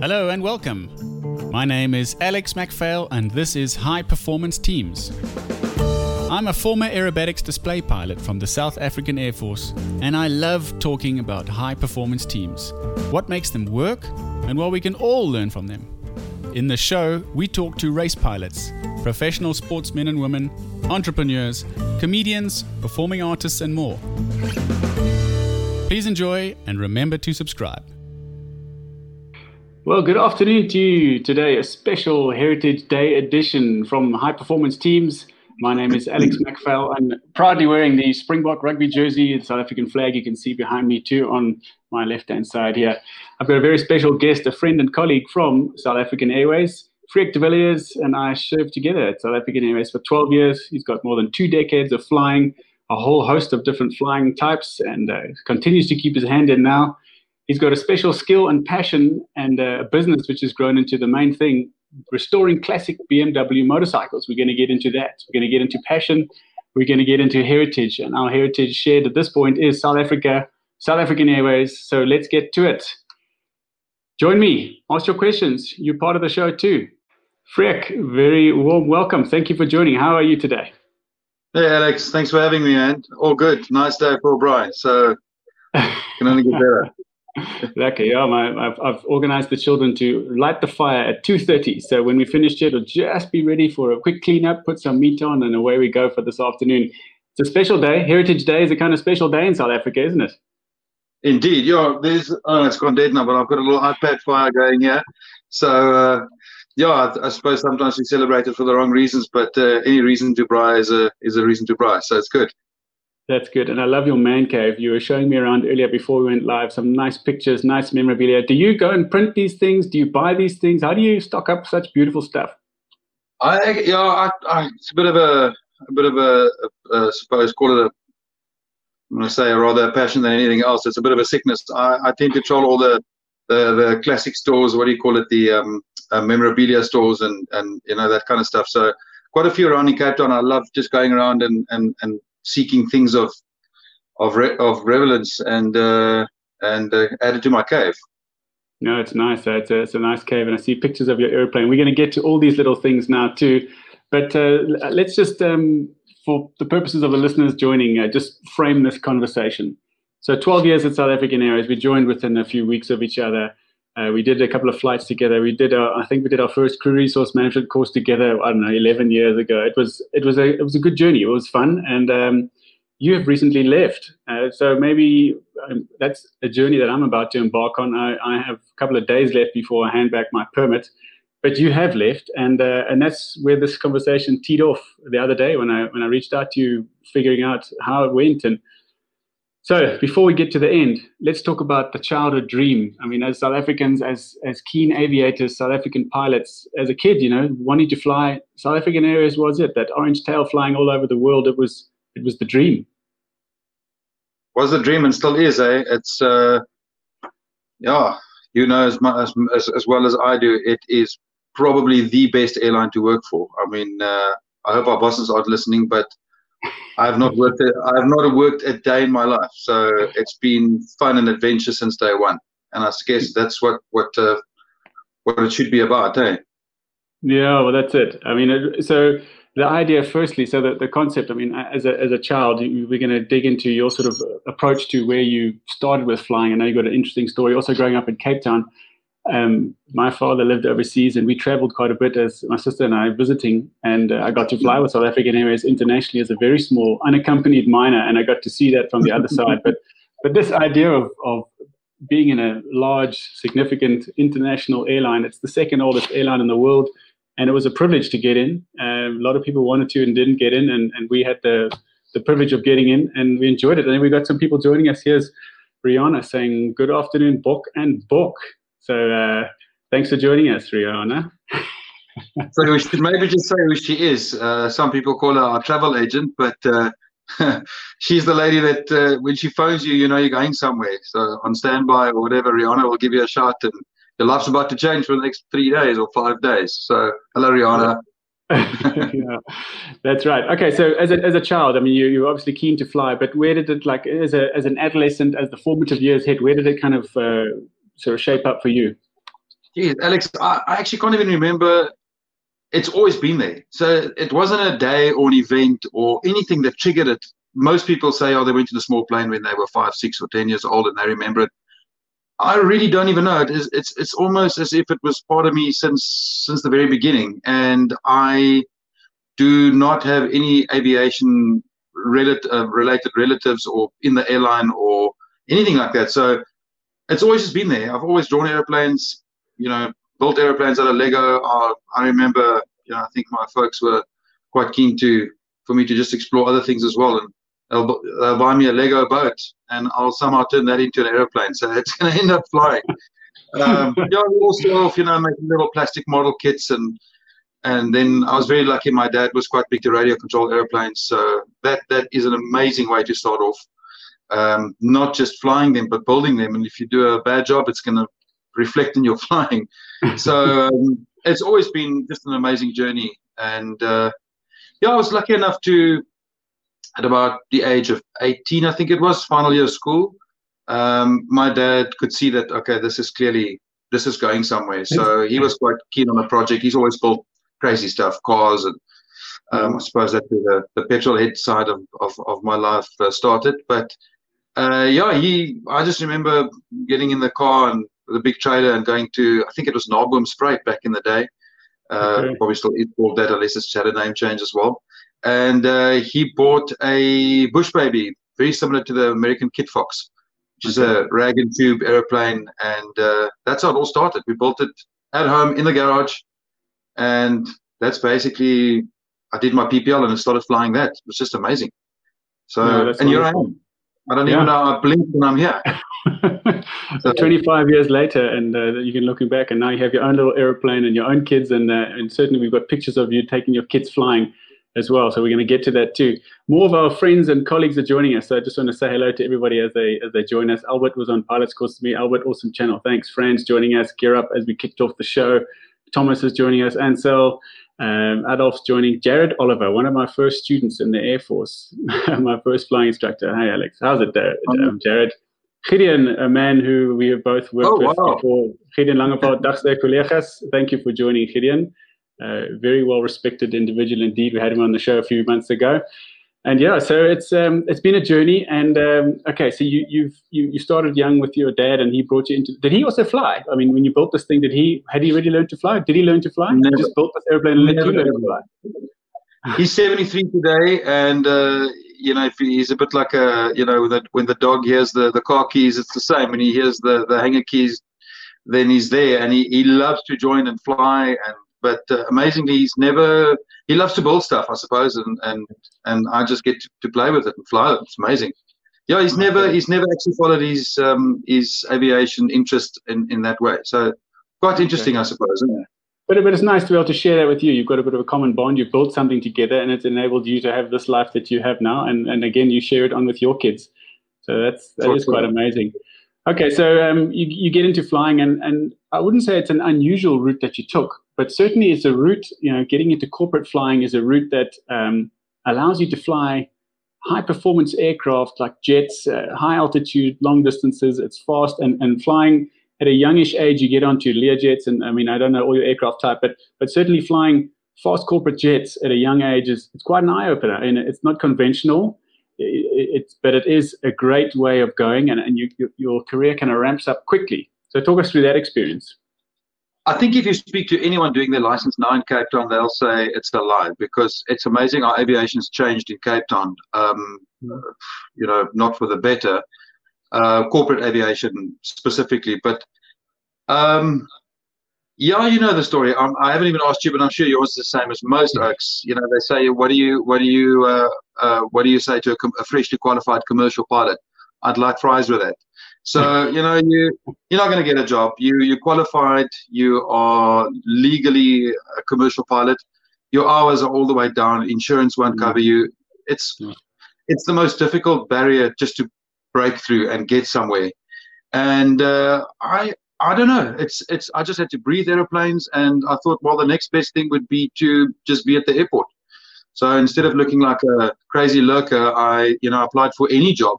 Hello and welcome. My name is Alex MacPhail, and this is High Performance Teams. I'm a former aerobatics display pilot from the South African Air Force, and I love talking about high performance teams, what makes them work, and what we can all learn from them. In the show, we talk to race pilots, professional sportsmen and women, entrepreneurs, comedians, performing artists, and more. Please enjoy and remember to subscribe. Well, good afternoon to you. Today, a special Heritage Day edition from High Performance Teams. My name is Alex MacPhail. I'm proudly wearing the Springbok rugby jersey, the South African flag you can see behind me too on my left hand side here. I've got a very special guest, a friend and colleague from South African Airways. Freek de Villiers and I served together at South African Airways for 12 years. He's got more than two decades of flying, a whole host of different flying types, and uh, continues to keep his hand in now he's got a special skill and passion and a business which has grown into the main thing restoring classic BMW motorcycles. We're going to get into that. We're going to get into passion. We're going to get into heritage. And our heritage shared at this point is South Africa, South African Airways. So let's get to it. Join me. Ask your questions. You're part of the show too. Freek, very warm welcome. Thank you for joining. How are you today? Hey, Alex. Thanks for having me, man. All good. Nice day for braai. So can only get better. Exactly. Yeah, my, I've, I've organized the children to light the fire at 2.30. So when we finish here, it'll just be ready for a quick cleanup, put some meat on, and away we go for this afternoon. It's a special day. Heritage Day is a kind of special day in South Africa, isn't it? Indeed. Yeah, there's, oh, it's gone dead now, but I've got a little iPad fire going here. So, uh, yeah, I, I, suppose sometimes we celebrate it for the wrong reasons, but uh, any reason to braai is a, is a reason to braai. So it's good. That's good. And I love your man cave. You were showing me around earlier before we went live some nice pictures, nice memorabilia. Do you go and print these things? Do you buy these things? How do you stock up such beautiful stuff? I yeah, I, I, it's a bit of a, a bit of a, suppose call it a I'm going to say rather passion than anything else. It's a bit of a sickness. I, I tend to troll all the, the, the classic stores. What do you call it? The um, uh, memorabilia stores and and you know that kind of stuff. So quite a few around in Cape Town. I love just going around and and and seeking things of of re- of relevance and uh, and uh, added to my cave. No, it's nice. It's a, it's a nice cave, and I see pictures of your airplane. We're going to get to all these little things now too, but uh, let's just, um, for the purposes of the listeners joining, uh, just frame this conversation. So, 12 years at South African Airways, we joined within a few weeks of each other. Uh, we did a couple of flights together. We did, our, I think, we did our first crew resource management course together. I don't know, eleven years ago. It was, it was a, it was a good journey. It was fun, and um, you have recently left. Uh, so maybe um, that's a journey that I'm about to embark on. I, I, have a couple of days left before I hand back my permit, but you have left, and uh, and that's where this conversation teed off the other day when I when I reached out to you, figuring out how it went and so before we get to the end, let's talk about the childhood dream. I mean, as South Africans, as as keen aviators, South African pilots, as a kid, you know, wanting to fly South African Airways was it that orange tail flying all over the world. It was it was the dream. Was the dream and still is, eh? It's uh, yeah, you know as much as, as well as I do. It is probably the best airline to work for. I mean, uh, I hope our bosses aren't listening, but I have not worked. A, I have not worked a day in my life, so it's been fun and adventure since day one. And I guess that's what what uh, what it should be about, eh? Yeah, well, that's it. I mean, so the idea, firstly, so that the concept. I mean, as a as a child, we're going to dig into your sort of approach to where you started with flying. I know you got an interesting story. Also, growing up in Cape Town, um, my father lived overseas and we traveled quite a bit as my sister and I visiting. And uh, I got to fly with South African Airways internationally as a very small, unaccompanied minor, and I got to see that from the other side. But but this idea of, of being in a large, significant international airline, it's the second oldest airline in the world. And it was a privilege to get in. Uh, a lot of people wanted to and didn't get in, and, and we had the, the privilege of getting in, and we enjoyed it. And we got some people joining us. Here's Rihanna saying, Good afternoon, Book and Book. So uh, thanks for joining us, Rihanna. so we should maybe just say who she is. Uh, some people call her our travel agent, but uh, she's the lady that uh, when she phones you, you know you're going somewhere. So on standby or whatever, Rihanna will give you a shot, and your life's about to change for the next three days or five days. So hello, Rihanna. yeah, that's right. Okay, so as a, as a child, I mean, you, you're obviously keen to fly, but where did it, like, as a as an adolescent, as the formative years hit, where did it kind of of shape up for you? Geez, Alex, I, I actually can't even remember. It's always been there. So it wasn't a day or an event or anything that triggered it. Most people say, oh, they went to the small plane when they were five, six, or 10 years old and they remember it. I really don't even know. It is, it's, it's almost as if it was part of me since, since the very beginning. And I do not have any aviation related, uh, related relatives or in the airline or anything like that. So it's always just been there. I've always drawn airplanes, you know, built airplanes out of Lego. Uh, I remember, you know, I think my folks were quite keen to for me to just explore other things as well. And they'll, they'll buy me a Lego boat, and I'll somehow turn that into an airplane. So it's going to end up flying. um, yeah, also, you know, making little plastic model kits and and then I was very lucky. My dad was quite big to radio control airplanes, so that that is an amazing way to start off um, not just flying them but building them. And if you do a bad job, it's going to reflect in your flying. so um, it's always been just an amazing journey. And uh, yeah, I was lucky enough to, at about the age of 18, I think it was, final year of school, um, my dad could see that, okay, this is clearly, this is going somewhere. So he was quite keen on the project. He's always built crazy stuff, cars and um, I suppose where the, the petrol head side of, of, of my life uh, started. But uh, yeah, he. I just remember getting in the car and the big trailer and going to. I think it was Naboom's Freight back in the day. Uh, okay. Probably still is called that unless it's had a name change as well. And uh, he bought a Bush Baby, very similar to the American Kitfox, which okay. is a rag and tube airplane. And uh, that's how it all started. We built it at home in the garage, and that's basically. I did my PPL and I started flying that. It was just amazing. So, no, and here I am. I don't yeah. even know I blink when I'm here. so 25 years later, and uh, you can looking back, and now you have your own little airplane and your own kids, and uh, and certainly we've got pictures of you taking your kids flying as well. So we're going to get to that too. More of our friends and colleagues are joining us. So I just want to say hello to everybody as they as they join us. Albert was on Pilots Course with me. Albert, awesome channel. Thanks, friends, joining us. Gear up as we kicked off the show. Thomas is joining us. Ansel, um, Adolf's joining. Jared Oliver, one of my first students in the Air Force, my first flying instructor. Hi, Alex. How's it, there, um, Jared? Gideon, a man who we have both worked oh, with wow. before. Gideon collega's. Thank you for joining, Gideon. Uh, very well respected individual indeed. We had him on the show a few months ago and yeah, so it's um, it's been a journey. And um, okay, so you you've you, you started young with your dad, and he brought you into. Did he also fly? I mean, when you built this thing, did he had he already learned to fly? Did he learn to fly? Never. Just built this airplane and let you learn to fly. He's seventy three today, and uh, you know he's a bit like a you know that when the dog hears the the car keys, it's the same. When he hears the the hangar keys, then he's there, and he he loves to join and fly and but uh, amazingly, he's never. He loves to build stuff, I suppose, and and and I just get to, to play with it and fly it. It's amazing. Yeah, he's never he's never actually followed his um, his aviation interest in, in that way. So quite interesting, okay. I suppose. But, but it's nice to be able to share that with you. You've got a bit of a common bond. You've built something together, and it's enabled you to have this life that you have now. And and again, you share it on with your kids. So that's that is quite amazing. Okay, so um, you, you get into flying, and, and I wouldn't say it's an unusual route that you took, but certainly it's a route, you know, getting into corporate flying is a route that um, allows you to fly high performance aircraft like jets, uh, high altitude, long distances. It's fast, and, and flying at a youngish age, you get onto Learjets, and I mean, I don't know all your aircraft type, but but certainly flying fast corporate jets at a young age is it's quite an eye opener, and it's not conventional it's but it is a great way of going, and, and you, your career kind of ramps up quickly. So talk us through that experience. I think if you speak to anyone doing their license now in Cape Town, they'll say it's alive because it's amazing how aviation's changed in Cape Town. Um, you know, not for the better, uh, corporate aviation specifically, but um, yeah, you know the story. Um, I haven't even asked you, but I'm sure yours is the same as most oaks. You know, they say, "What do you, what do you, uh, uh, what do you say to a, com- a, freshly qualified commercial pilot?" I'd like fries with that. So you know, you you're not going to get a job. You you're qualified. You are legally a commercial pilot. Your hours are all the way down. Insurance won't cover you. It's it's the most difficult barrier just to break through and get somewhere. And uh, I I don't know. It's it's. I just had to breathe airplanes, and I thought, well, the next best thing would be to just be at the airport. So instead of looking like a crazy lurker, I you know applied for any job,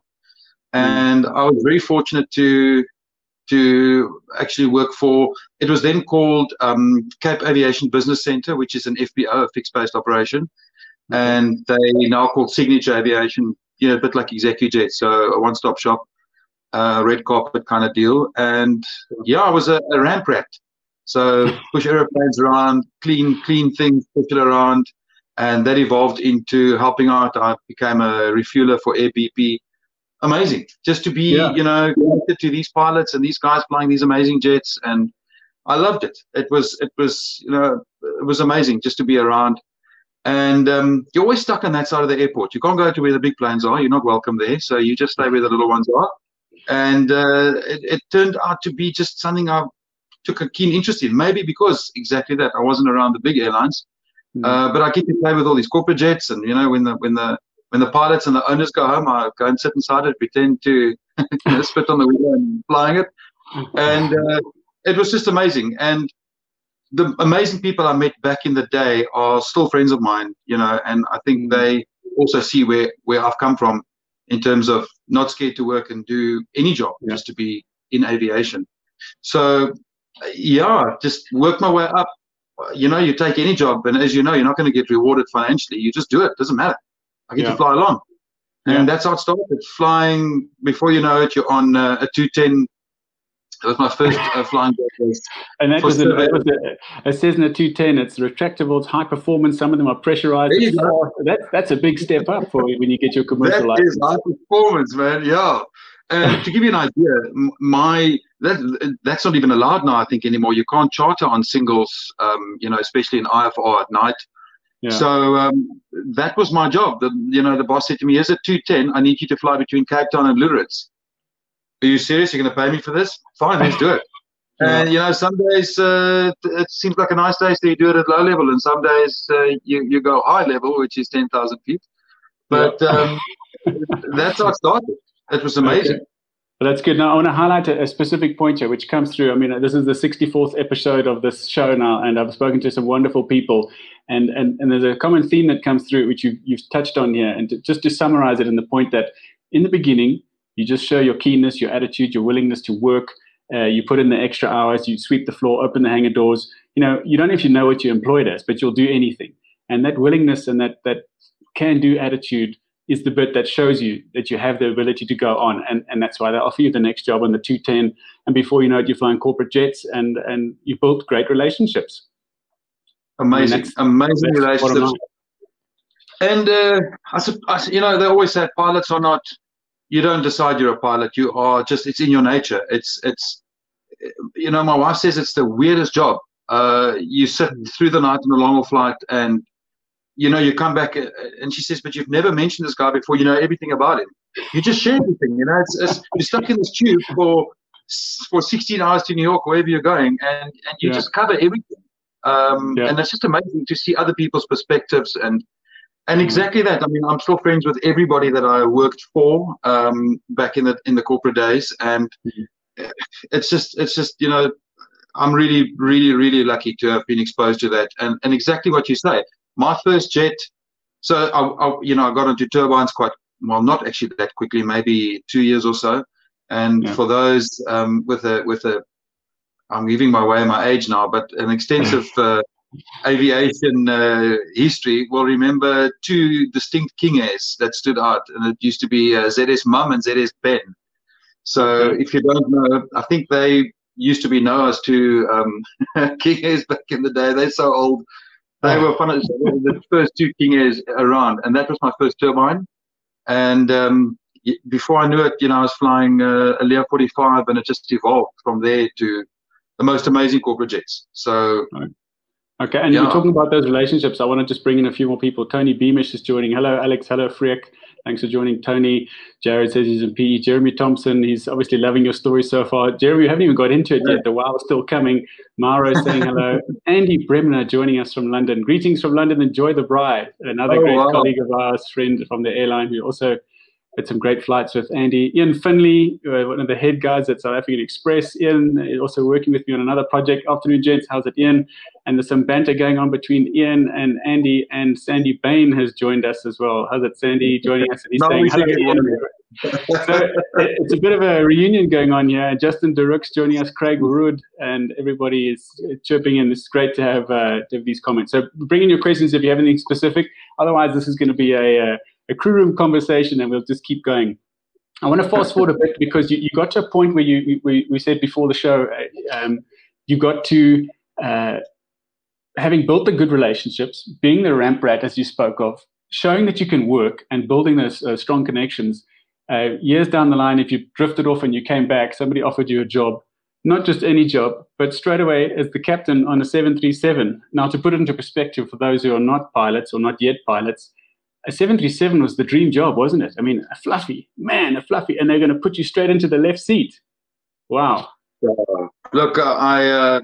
and I was very fortunate to to actually work for. It was then called um, Cape Aviation Business Center, which is an FBO, a fixed-based operation, mm-hmm. and they now called Signature Aviation. You know, a bit like ExecuJet, so a one-stop shop, uh, red carpet kind of deal. And yeah, I was a, a ramp rat. So push airplanes around, clean clean things, push it around, and that evolved into helping out. I became a refueler for Air BP. Amazing, just to be yeah. you know connected to these pilots and these guys flying these amazing jets, and I loved it. It was it was you know it was amazing just to be around. And um, you're always stuck on that side of the airport. You can't go to where the big planes are. You're not welcome there. So you just stay where the little ones are. And uh, it, it, turned out to be just something I took a keen interest in. Maybe because exactly that I wasn't around the big airlines, mm. uh, but I get to play with all these corporate jets, and you know when the when the when the pilots and the owners go home, I go and sit inside it, pretend to you know, spit on the wheel and flying it, and uh, it was just amazing. And the amazing people I met back in the day are still friends of mine, you know, and I think mm. they also see where where I've come from in terms of not scared to work and do any job yeah. just to be in aviation. So yeah, just work my way up. You know, you take any job, and as you know, you're not going to get rewarded financially. You just do it. Doesn't matter. I get yeah. to fly along, and yeah. that's how it started. Flying before you know it, you're on uh, a 210. That was my first uh, flying And that was, a, that was a, a Cessna 210. It's retractable, it's high performance. Some of them are pressurized. That, that's a big step up for you when you get your commercial that license. Is high performance, man. Yeah. And to give you an idea, my that that's not even allowed now. I think anymore. You can't charter on singles, um, you know, especially in IFR at night. Yeah. So um, that was my job. The, you know, the boss said to me, "Is it two ten? I need you to fly between Cape Town and Lüderitz." Are you serious? You're going to pay me for this? Fine, let's do it. yeah. And you know, some days uh, it seems like a nice day, so you do it at low level, and some days uh, you you go high level, which is ten thousand feet. But um, that's how it started. It was amazing. Okay. That's good. Now, I want to highlight a, a, specific point here, which comes through. I mean, this is the 64th episode of this show now, and I've spoken to some wonderful people. And, and, and there's a common theme that comes through, which you've, you've touched on here. And to, just to summarize it in the point that in the beginning, you just show your keenness, your attitude, your willingness to work. Uh, you put in the extra hours, you sweep the floor, open the hangar doors. You know, you don't even know what you're employed as, but you'll do anything. And that willingness and that, that can do attitude is the bit that shows you that you have the ability to go on. And, and that's why they offer you the next job on the 210. And before you know it, you're flying corporate jets and, and you built great relationships. Amazing, amazing relationships. And, uh, I, I, you know, they always say pilots are not, you don't decide you're a pilot. You are just, it's in your nature. It's, it's, you know, my wife says it's the weirdest job. Uh, you sit mm. through the night on a long flight and you know, you come back uh, and she says, but you've never mentioned this guy before. You know everything about him. You just share everything. You know, it's, it's you're stuck in this tube for for 16 hours to New York, wherever you're going, and and you yeah. just cover everything. Um, yeah. And it's just amazing to see other people's perspectives and and mm-hmm. exactly that. I mean, I'm still friends with everybody that I worked for um, back in the in the corporate days, and mm-hmm. it's just it's just you know I'm really really really lucky to have been exposed to that, and and exactly what you say my first jet. So I, I, you know, I got into turbines quite well, not actually that quickly, maybe two years or so. And yeah. for those um, with a with a, I'm giving my way my age now, but an extensive uh, aviation uh, history will remember two distinct King Airs that stood out, and it used to be uh, ZS Mum and ZS Ben. So okay. if you don't know, I think they used to be known as two um, King Airs back in the day. They're so old they were one of the first two King Airs around, and that was my first turbine. And um, before I knew it, you know, I was flying uh, a Lear 45, and it just evolved from there to the most amazing corporate jets. So. Right. Okay, and yeah. you're talking about those relationships. I want to just bring in a few more people. Tony Beamish is joining. Hello, Alex. Hello, Freek. Thanks for joining, Tony. Jared says he's in PE. Jeremy Thompson, he's obviously loving your story so far. Jeremy, you haven't even got into it yet. The wow is still coming. Maro saying hello. Andy Bremner joining us from London. Greetings from London. Enjoy the braai. Another oh, great wow. colleague of ours, friend from the airline who also had some great flights with Andy. Ian Finley, uh, one of the head guys at South African Express. Ian is also working with me on another project. Afternoon, gents. How's it, Ian? And there's some banter going on between Ian and Andy, and Sandy Bain has joined us as well. How's it, Sandy, joining us? And he's saying, hello, so it's a bit of a reunion going on here. Justin Derooks joining us, Craig Wood, and everybody is chirping in. It's great to have, uh, to have these comments. So bring in your questions if you have anything specific. Otherwise, this is going to be a, a a crew room conversation and we'll just keep going. I want to fast forward a bit because you, you got to a point where you we, we said before the show uh, um, you got to uh, having built the good relationships, being the ramp rat as you spoke of, showing that you can work and building those uh, strong connections. Uh, years down the line, if you drifted off and you came back, somebody offered you a job, not just any job, but straight away as the captain on a 737. Now, to put it into perspective for those who are not pilots or not yet pilots, a 737 was the dream job, wasn't it? I mean, a fluffy, man, a fluffy, and they're going to put you straight into the left seat. Wow. Uh, look, uh, I,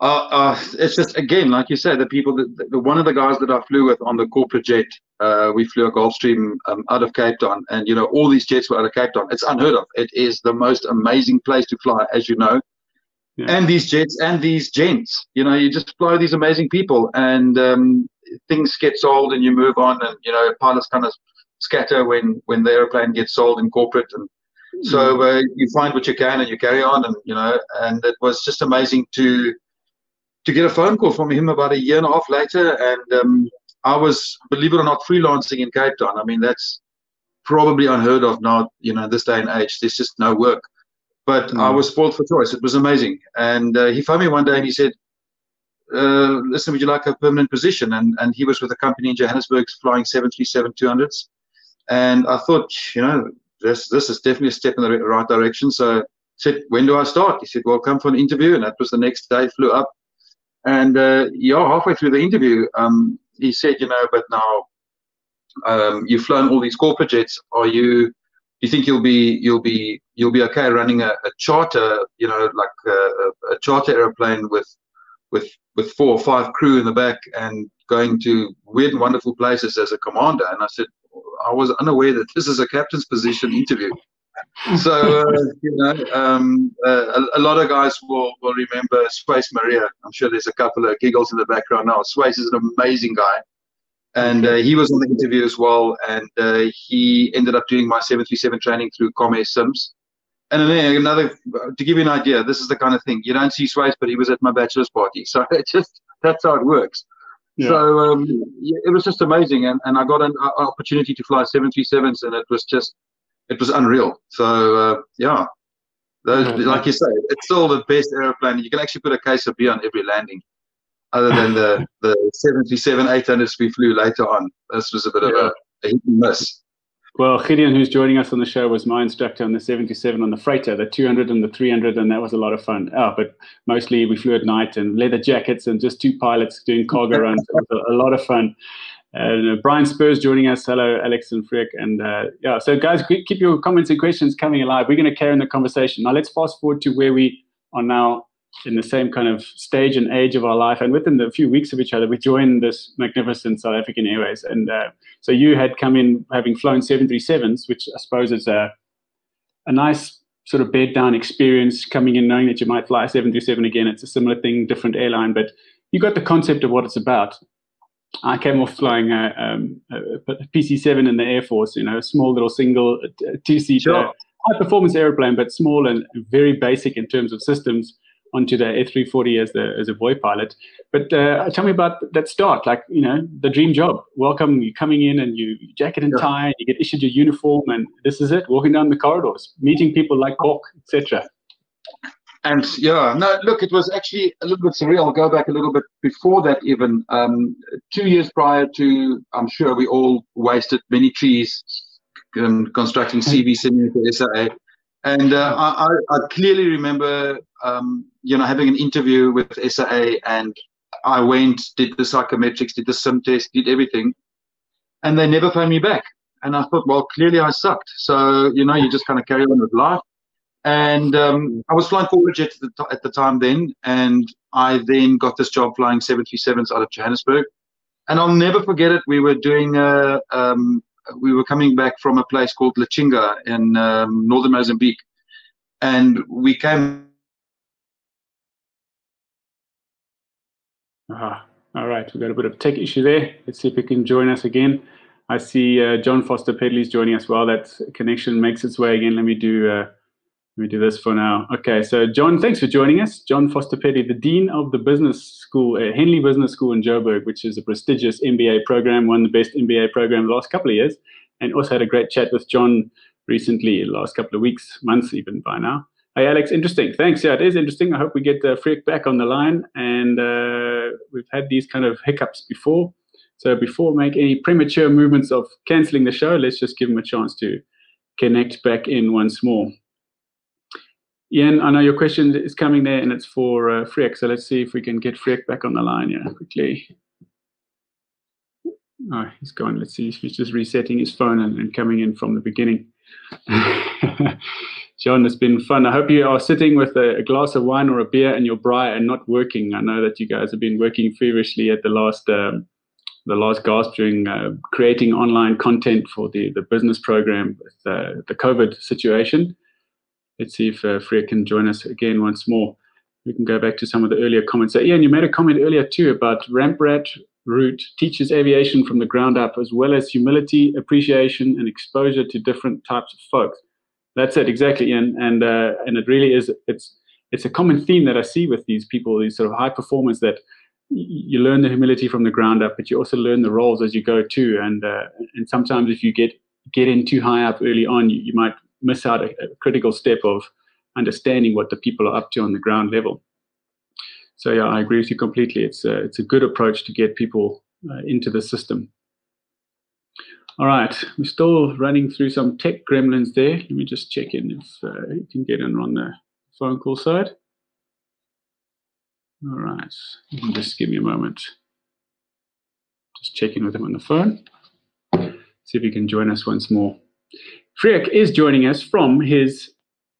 uh, uh, it's just, again, like you said, the people, that, the, one of the guys that I flew with on the corporate jet, uh, we flew a Gulfstream um, out of Cape Town, and, you know, all these jets were out of Cape Town. It's unheard of. It is the most amazing place to fly, as you know. Yeah. And these jets and these gents, you know, you just fly these amazing people, and um, things get sold and you move on, and you know pilots kind of scatter when when the airplane gets sold in corporate, and so mm. uh, you find what you can and you carry on, and you know, and it was just amazing to to get a phone call from him about a year and a half later, and um, I was, believe it or not, freelancing in Cape Town. I mean, that's probably unheard of now, you know, this day and age. There's just no work. But mm. I was spoiled for choice. It was amazing. And uh, he phoned me one day and he said, uh, listen, would you like a permanent position? And and he was with a company in Johannesburg flying 737 200s. And I thought, you know, this this is definitely a step in the right direction. So I said, when do I start? He said, well, come for an interview. And that was the next day, flew up. And uh, yeah, halfway through the interview, um, he said, you know, but now um, you've flown all these corporate jets. Are you? Do you think you'll be you'll be you'll be okay running a, a charter, you know, like a, a charter airplane with with with four or five crew in the back and going to weird and wonderful places as a commander. And I said, I was unaware that this is a captain's position interview. So uh, you know, um, uh, a, a, lot of guys will, will remember Swace Maria. I'm sure there's a couple of giggles in the background now. Swace is an amazing guy, and uh, he was on the interview as well. And uh, he ended up doing my 737 training through Comair Sims and then another to give you an idea, this is the kind of thing you don't see Swace, but he was at my bachelor's party, so it just that's how it works. Yeah. So um, yeah, it was just amazing, and, and I got an uh, opportunity to fly 737s, and it was just it was unreal. So uh, yeah, those mm-hmm. like you say, it's still the best airplane. You can actually put a case of beer on every landing, other than the the 737 800s we flew later on. This was a bit yeah. of a, a hit and miss. Well, Gideon, who's joining us on the show, was my instructor on the 77 on the freighter, the 200 and the 300, and that was a lot of fun. Oh, but mostly we flew at night and leather jackets and just two pilots doing cargo runs. It was a, a lot of fun. Uh, Brian Spurs joining us. Hello, Alex and Freek. And uh, yeah, so guys, keep your comments and questions coming alive. We're going to carry on the conversation. Now, let's fast forward to where we are now in the same kind of stage and age of our life. And within a few weeks of each other, we joined this magnificent South African Airways. And uh, so you had come in having flown 737s, which I suppose is a, a nice sort of bed down experience coming in knowing that you might fly 737 again. It's a similar thing, different airline, but you got the concept of what it's about. I came off flying a, um, a PC-7 in the Air Force, you know, a small little single two-seater, sure. high-performance airplane, but small and very basic in terms of systems onto the A340 as the as a boy pilot. But uh, tell me about that start, like you know, the dream job. Welcome, you coming in and you jacket and tie, you get issued your uniform, and this is it. Walking down the corridors, meeting people like Hawk, etc. And yeah, no, look, it was actually a little bit surreal. I'll go back a little bit before that, even um, two years prior to, I'm sure we all wasted many trees um, constructing CV Simulator SAA. And uh, I, I, clearly remember, um, you know, having an interview with SAA, and I went, did the psychometrics, did the sim test, did everything, and they never phoned me back. And I thought, well, clearly I sucked. So you know, you just kind of carry on with life. And um, I was flying jet at the, at the time then, and I then got this job flying 737s out of Johannesburg. And I'll never forget it. We were doing a, um, we were coming back from a place called Lichinga in um, northern Mozambique, and we came. Ah, all right, we've got a bit of tech issue there. Let's see if you can join us again. I see uh, John Foster Pedley is joining us well. That connection makes its way again. Let me do uh, let me do this for now. Okay, so John, thanks for joining us. John Foster Pedley, the Dean of the Business School, uh, Henley Business School in Joburg, which is a prestigious MBA program, one of the best MBA programs the last couple of years, and also had a great chat with John recently, last couple of weeks, months even by now. Hey, Alex, interesting. Thanks. Yeah, it is interesting. I hope we get uh, Freek back on the line. And uh, we've had these kind of hiccups before. So before make any premature movements of canceling the show, let's just give him a chance to connect back in once more. Ian, I know your question is coming there, and it's for uh, Freek. So let's see if we can get Freek back on the line here quickly. Oh, he's gone. Let's see he's just resetting his phone and, and coming in from the beginning. John, it's been fun. I hope you are sitting with a, a, glass of wine or a beer and your braai and not working. I know that you guys have been working feverishly at the last um, the last gasp during uh, creating online content for the, the business program with uh, the COVID situation. Let's see if uh, Freya can join us again once more. We can go back to some of the earlier comments. So, Ian, you made a comment earlier too about Ramprat Route teaches aviation from the ground up, as well as humility, appreciation, and exposure to different types of folks. That's it, exactly, Ian. And uh, and it really is. It's it's a common theme that I see with these people, these sort of high performers that you learn the humility from the ground up, but you also learn the roles as you go too. And uh, and sometimes if you get get in too high up early on, you, you might miss out a, a, critical step of understanding what the people are up to on the ground level. So yeah, I agree with you completely. It's a, it's a good approach to get people uh, into the system. All right, we're still running through some tech gremlins there. Let me just check in if uh, you can get in on the phone call side. All right, just give me a moment. Just checking with him on the phone. See if he can join us once more. Freek is joining us from his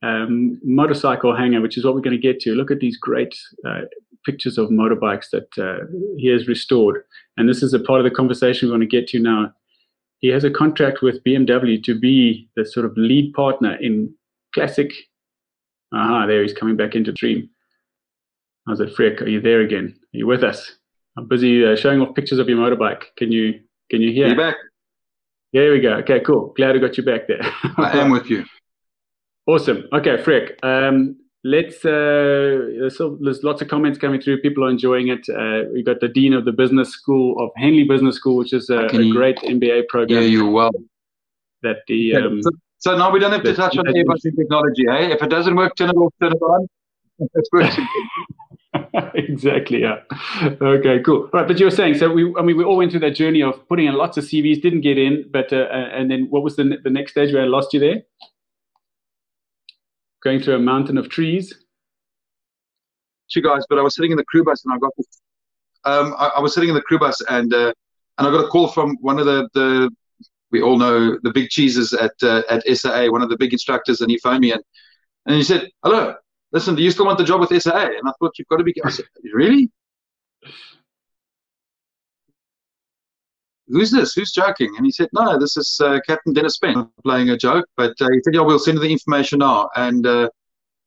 um, motorcycle hangar, which is what we're going to get to. Look at these great uh, pictures of motorbikes that uh, he has restored. And this is a part of the conversation we want to get to now. He has a contract with BMW to be the sort of lead partner in classic. Aha, there he's coming back into Dream. How's it, Freek? Are you there again? Are you with us? I'm busy uh, showing off pictures of your motorbike. Can you can you hear? You back? There we go. Okay, cool. Glad I got you back there. I am with you. Awesome. Okay, Freek. Um, let's. Uh, so there's lots of comments coming through. People are enjoying it. Uh, we got the dean of the business school of Henley Business School, which is a, a great MBA program. Yeah, you well. That the. Um, so, so, now we don't have to touch on airbus technology, eh? If it doesn't work, turn it off, turn it on. Exactly. Yeah. Okay. Cool. Right. But you were saying so. We. I mean, we all went through that journey of putting in lots of CVs, didn't get in, but uh, and then what was the the next stage where I lost you there? Going through a mountain of trees. You guys, but I was sitting in the crew bus and I got this. Um, I, I was sitting in the crew bus and uh, and I got a call from one of the the we all know the big cheeses at uh, at SAA, one of the big instructors, and he phoned me and and he said, "Hello, listen, do you still want the job with SAA? And I thought, you've got to be. I said, really? Who's this? Who's joking? And he said, no, this is uh, Captain Dennis Spence playing a joke. But uh, he said, yeah, we'll send you the information now. And uh,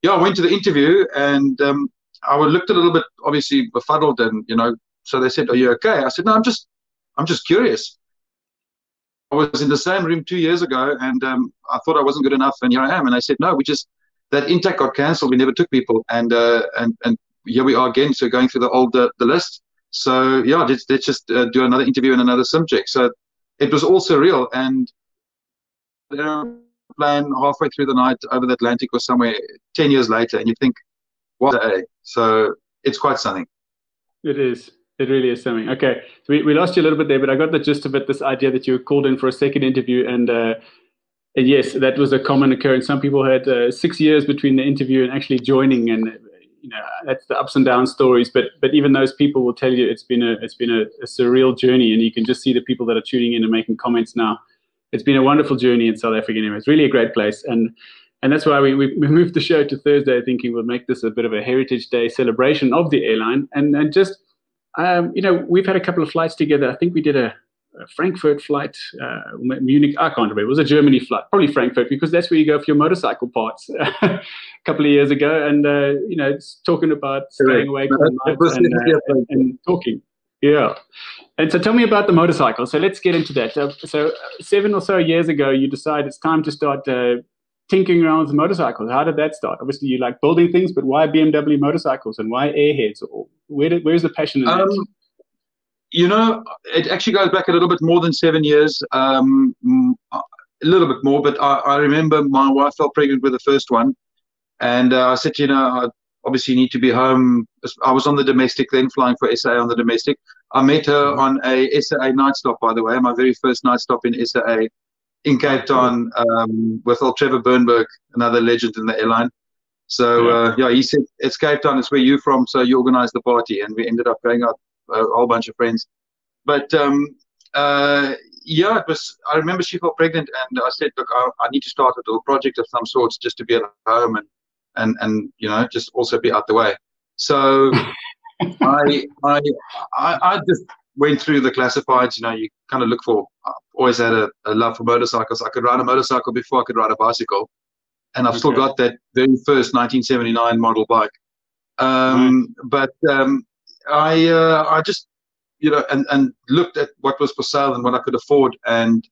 yeah, I went to the interview and um, I looked a little bit, obviously, befuddled. And, you know, so they said, are you okay? I said, no, I'm just, I'm just curious. I was in the same room two years ago and um, I thought I wasn't good enough. And here I am. And they said, no, we just, that intake got cancelled. We never took people, and uh, and and here we are again. So going through the old uh, the list. So yeah, let's, let's just uh, do another interview and another subject. So it was all surreal, and plan halfway through the night over the Atlantic or somewhere ten years later, and you think, what a so it's quite something. It is. It really is something. Okay, so we, we lost you a little bit there, but I got the gist of it. This idea that you called in for a second interview, and uh, yes, that was a common occurrence. Some people had uh, six years between the interview and actually joining, and you know that's the ups and downs stories. But but even those people will tell you it's been a it's been a, a, surreal journey, and you can just see the people that are tuning in and making comments now. It's been a wonderful journey in South Africa. Anyway, it's really a great place, and and that's why we, we moved the show to Thursday, thinking we'll make this a bit of a Heritage Day celebration of the airline, and and just um, you know we've had a couple of flights together. I think we did a Frankfurt flight, uh, Munich. I can't remember. It was a Germany flight, probably Frankfurt, because that's where you go for your motorcycle parts. a couple of years ago, and uh, you know, it's talking about staying awake all night and, uh, and, talking. Yeah. And so tell me about the motorcycle. So let's get into that. Uh, so seven or so years ago, you decide it's time to start uh, tinkering around with motorcycles. How did that start? Obviously, you like building things, but why BMW motorcycles and why airheads? Where did, where's the passion in um, that? You know, it actually goes back a little bit more than seven years, um, a little bit more. But I, I, remember my wife fell pregnant with the first one, and uh, I said, you know, I obviously need to be home. I was on the domestic then, flying for SA on the domestic. I met her mm-hmm. on a SA night stop, by the way, my very first night stop in SA in Cape Town um, with old Trevor Bernberg, another legend in the airline. So yeah. Uh, yeah, he said it's Cape Town. It's where you're from. So you organized the party, and we ended up going out a whole bunch of friends. But um, uh, yeah, it was. I remember she felt pregnant, and I said, look, I, I, need to start a little project of some sorts just to be at home and and and you know just also be out the way. So I, I I I just went through the classifieds. You know, you kind of look for. I always had a, a, love for motorcycles. I could ride a motorcycle before I could ride a bicycle, and I've okay. still got that very first 1979 model bike. Um, right. But um, I uh, I just you know and and looked at what was for sale and what I could afford, and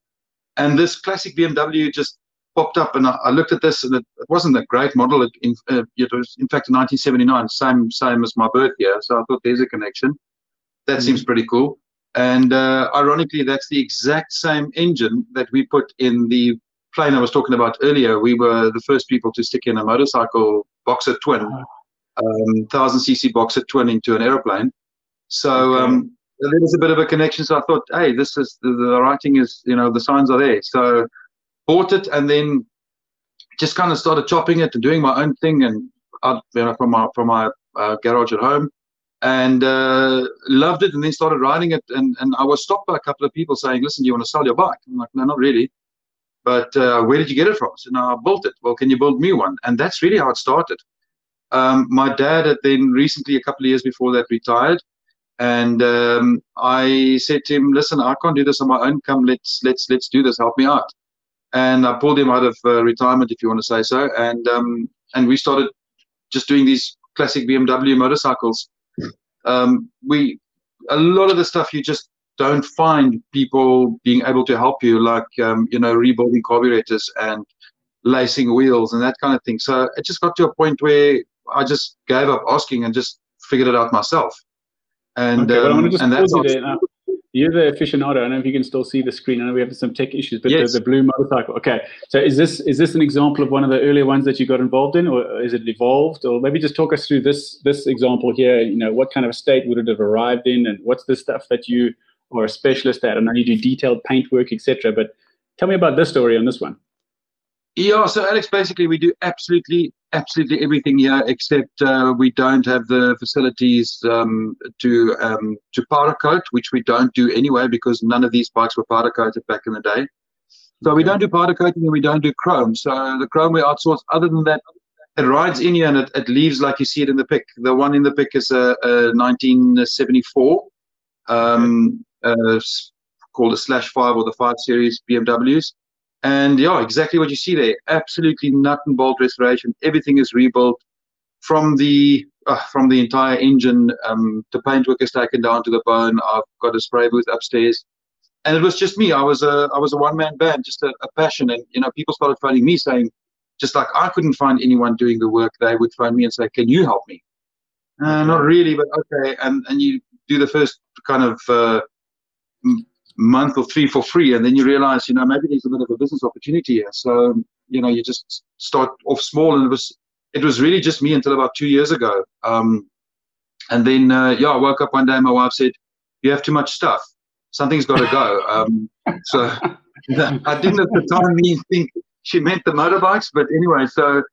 and this classic BMW just popped up, and I, I looked at this, and it, it, wasn't a great model. It, in, uh, it was in fact in 1979, same same as my birth year. So I thought there's a connection. That mm-hmm. seems pretty cool. And uh, ironically, that's the exact same engine that we put in the plane I was talking about earlier. We were the first people to stick in a motorcycle boxer twin, uh-huh. Um, 1000 cc boxer twin into an aeroplane. So okay. um, there was a bit of a connection. So I thought, hey, this is the, the writing is, you know, the signs are there. So bought it and then just kind of started chopping it and doing my own thing and out, you know, from my from my uh, garage at home and uh, loved it and then started riding it and, and i was stopped by a couple of people saying listen do you want to sell your bike i'm like no not really but uh, where did you get it from so now i built it well can you build me one and that's really how it started um, my dad had then recently a couple of years before that retired. And um, i said to him listen i can't do this on my own. Come let's let's let's do this. Help me out. And i pulled him out of uh, retirement if you want to say so. And um, and we started just doing these classic bmw motorcycles. Um, we a lot of the stuff you just don't find people being able to help you, like um, you know rebuilding carburetors and lacing wheels and that kind of thing. So it just got to a point where I just gave up asking and just figured it out myself. And okay, well, um, and that's you You're the aficionado. I don't know if you can still see the screen. I know we have some tech issues, but yes. the, the, blue motorcycle. Okay, so is this is this an example of one of the earlier ones that you got involved in, or is it evolved? Or maybe just talk us through this this example here. You know, what kind of state would it have arrived in, and what's the stuff that you are a specialist at? And I know you do detailed paint paintwork, etc. But tell me about this story on this one. Yeah, so Alex, basically we do absolutely, absolutely everything here, except uh, we don't have the facilities um, to um, to powder coat, which we don't do anyway because none of these bikes were powder coated back in the day. So we don't do powder coating and we don't do chrome. So the chrome we outsource. Other than that, it rides in here and it, it leaves like you see it in the pic. The one in the pic is a, a 1974, um, uh, called a slash five or the five series BMWs. And yeah, exactly what you see there. Absolutely nut and bolt restoration. Everything is rebuilt from the uh, from the entire engine. Um, the paintwork is taken down to the bone. I've got a spray booth upstairs, and it was just me. I was a I was a one man band, just a, a passion. And you know, people started phoning me saying, just like I couldn't find anyone doing the work, they would phone me and say, "Can you help me?" Uh, not really, but okay. And and you do the first kind of uh, month or three for free, and then you realize, you know, maybe there's a bit of a business opportunity here. So, you know, you just start off small, and it was it was really just me until about two years ago. Um, and then, uh, yeah, I woke up one day, my wife said, "You have too much stuff. Something's got to go." Um, so I didn't at the time mean think she meant the motorbikes, but anyway, so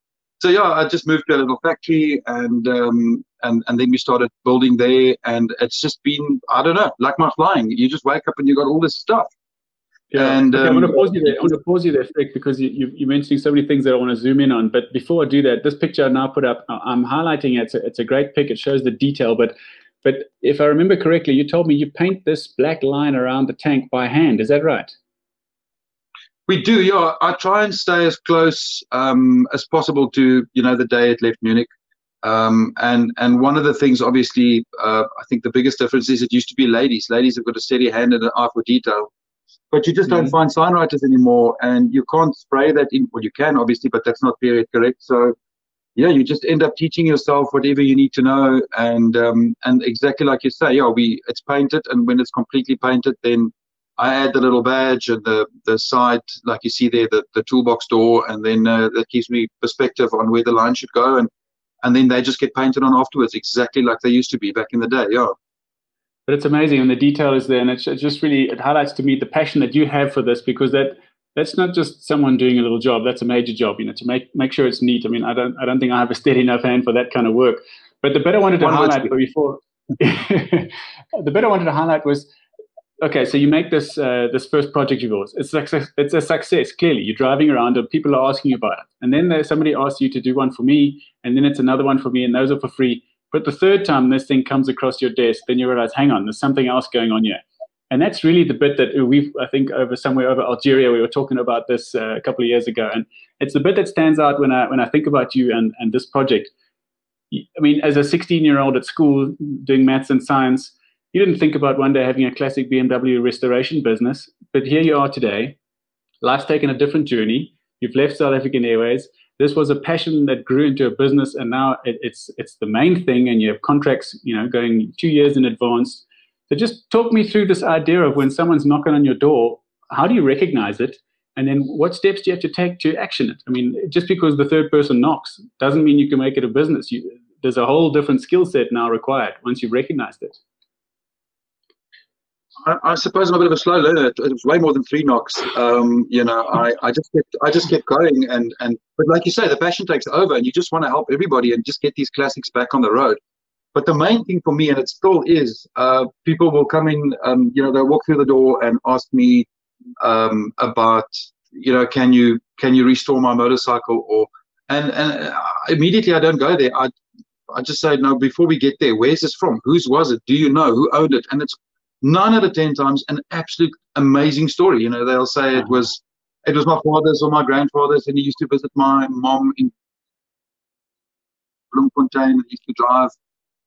so yeah, I just moved to a little factory, and um, and and then we started building there, and it's just been I don't know, like my flying. You just wake up and you got all this stuff. Yeah. And, okay, um, I'm going to pause you there. I'm going to pause you there, Freek, because you, you, you're mentioning so many things that I want to zoom in on. But before I do that, this picture I now put up, I'm highlighting it. It's a, it's a great pic. It shows the detail. But But if I remember correctly, you told me you paint this black line around the tank by hand. Is that right? We do, yeah. I try and stay as close um, as possible to you know the day it left Munich. Um, and and one of the things, obviously, uh, I think the biggest difference is it used to be ladies. Ladies have got a steady hand and an eye for detail, but you just mm-hmm. don't find sign writers anymore, and you can't spray that in. Well, you can obviously, but that's not period correct. So yeah, you just end up teaching yourself whatever you need to know, and um, and exactly like you say, yeah, we it's painted, and when it's completely painted, then I add the little badge and the the side, like you see there, the the toolbox door, and then uh, that gives me perspective on where the line should go, and and then they just get painted on afterwards, exactly like they used to be back in the day. Yeah. But it's amazing, and the detail is there, and it just really it highlights to me the passion that you have for this because that that's not just someone doing a little job. That's a major job, you know, to make make sure it's neat. I mean, I don't I don't think I have a steady enough hand for that kind of work. But the bit I wanted to One highlight before the bit I wanted to highlight was okay, so you make this uh, this first project of yours. It's success, it's a success. Clearly, you're driving around and people are asking about it, and then there's somebody asks you to do one for me, and then it's another one for me, and those are for free. But the third time this thing comes across your desk, then you realize, hang on, there's something else going on here. And that's really the bit that we've, I think, over somewhere over Algeria, we were talking about this uh, a couple of years ago, and it's the bit that stands out when I when I think about you and and this project. I mean, as a 16 year old at school doing maths and science, you didn't think about one day having a classic BMW restoration business, but here you are today. Life's taken a different journey. You've left South African Airways. This was a passion that grew into a business, and now it, it's it's the main thing. And you have contracts, you know, going two years in advance. So just talk me through this idea of when someone's knocking on your door. How do you recognize it? And then what steps do you have to take to action it? I mean, just because the third person knocks doesn't mean you can make it a business. You, there's a whole different skill set now required once you've recognized it. I, suppose I'm a bit of a slow learner. It was way more than three knocks. Um, you know, I, I just kept I just kept going, and and but like you say, the passion takes over, and you just want to help everybody and just get these classics back on the road. But the main thing for me, and it still is, uh, people will come in, um, you know, they'll walk through the door and ask me um, about, you know, can you can you restore my motorcycle or and and uh, immediately I don't go there. I I just say no. Before we get there, where's this from? Whose was it? Do you know who owned it? And it's nine out of ten times an absolute amazing story. You know, they'll say it was it was my father's or my grandfather's, and he used to visit my mom in Bloemfontein and used to drive,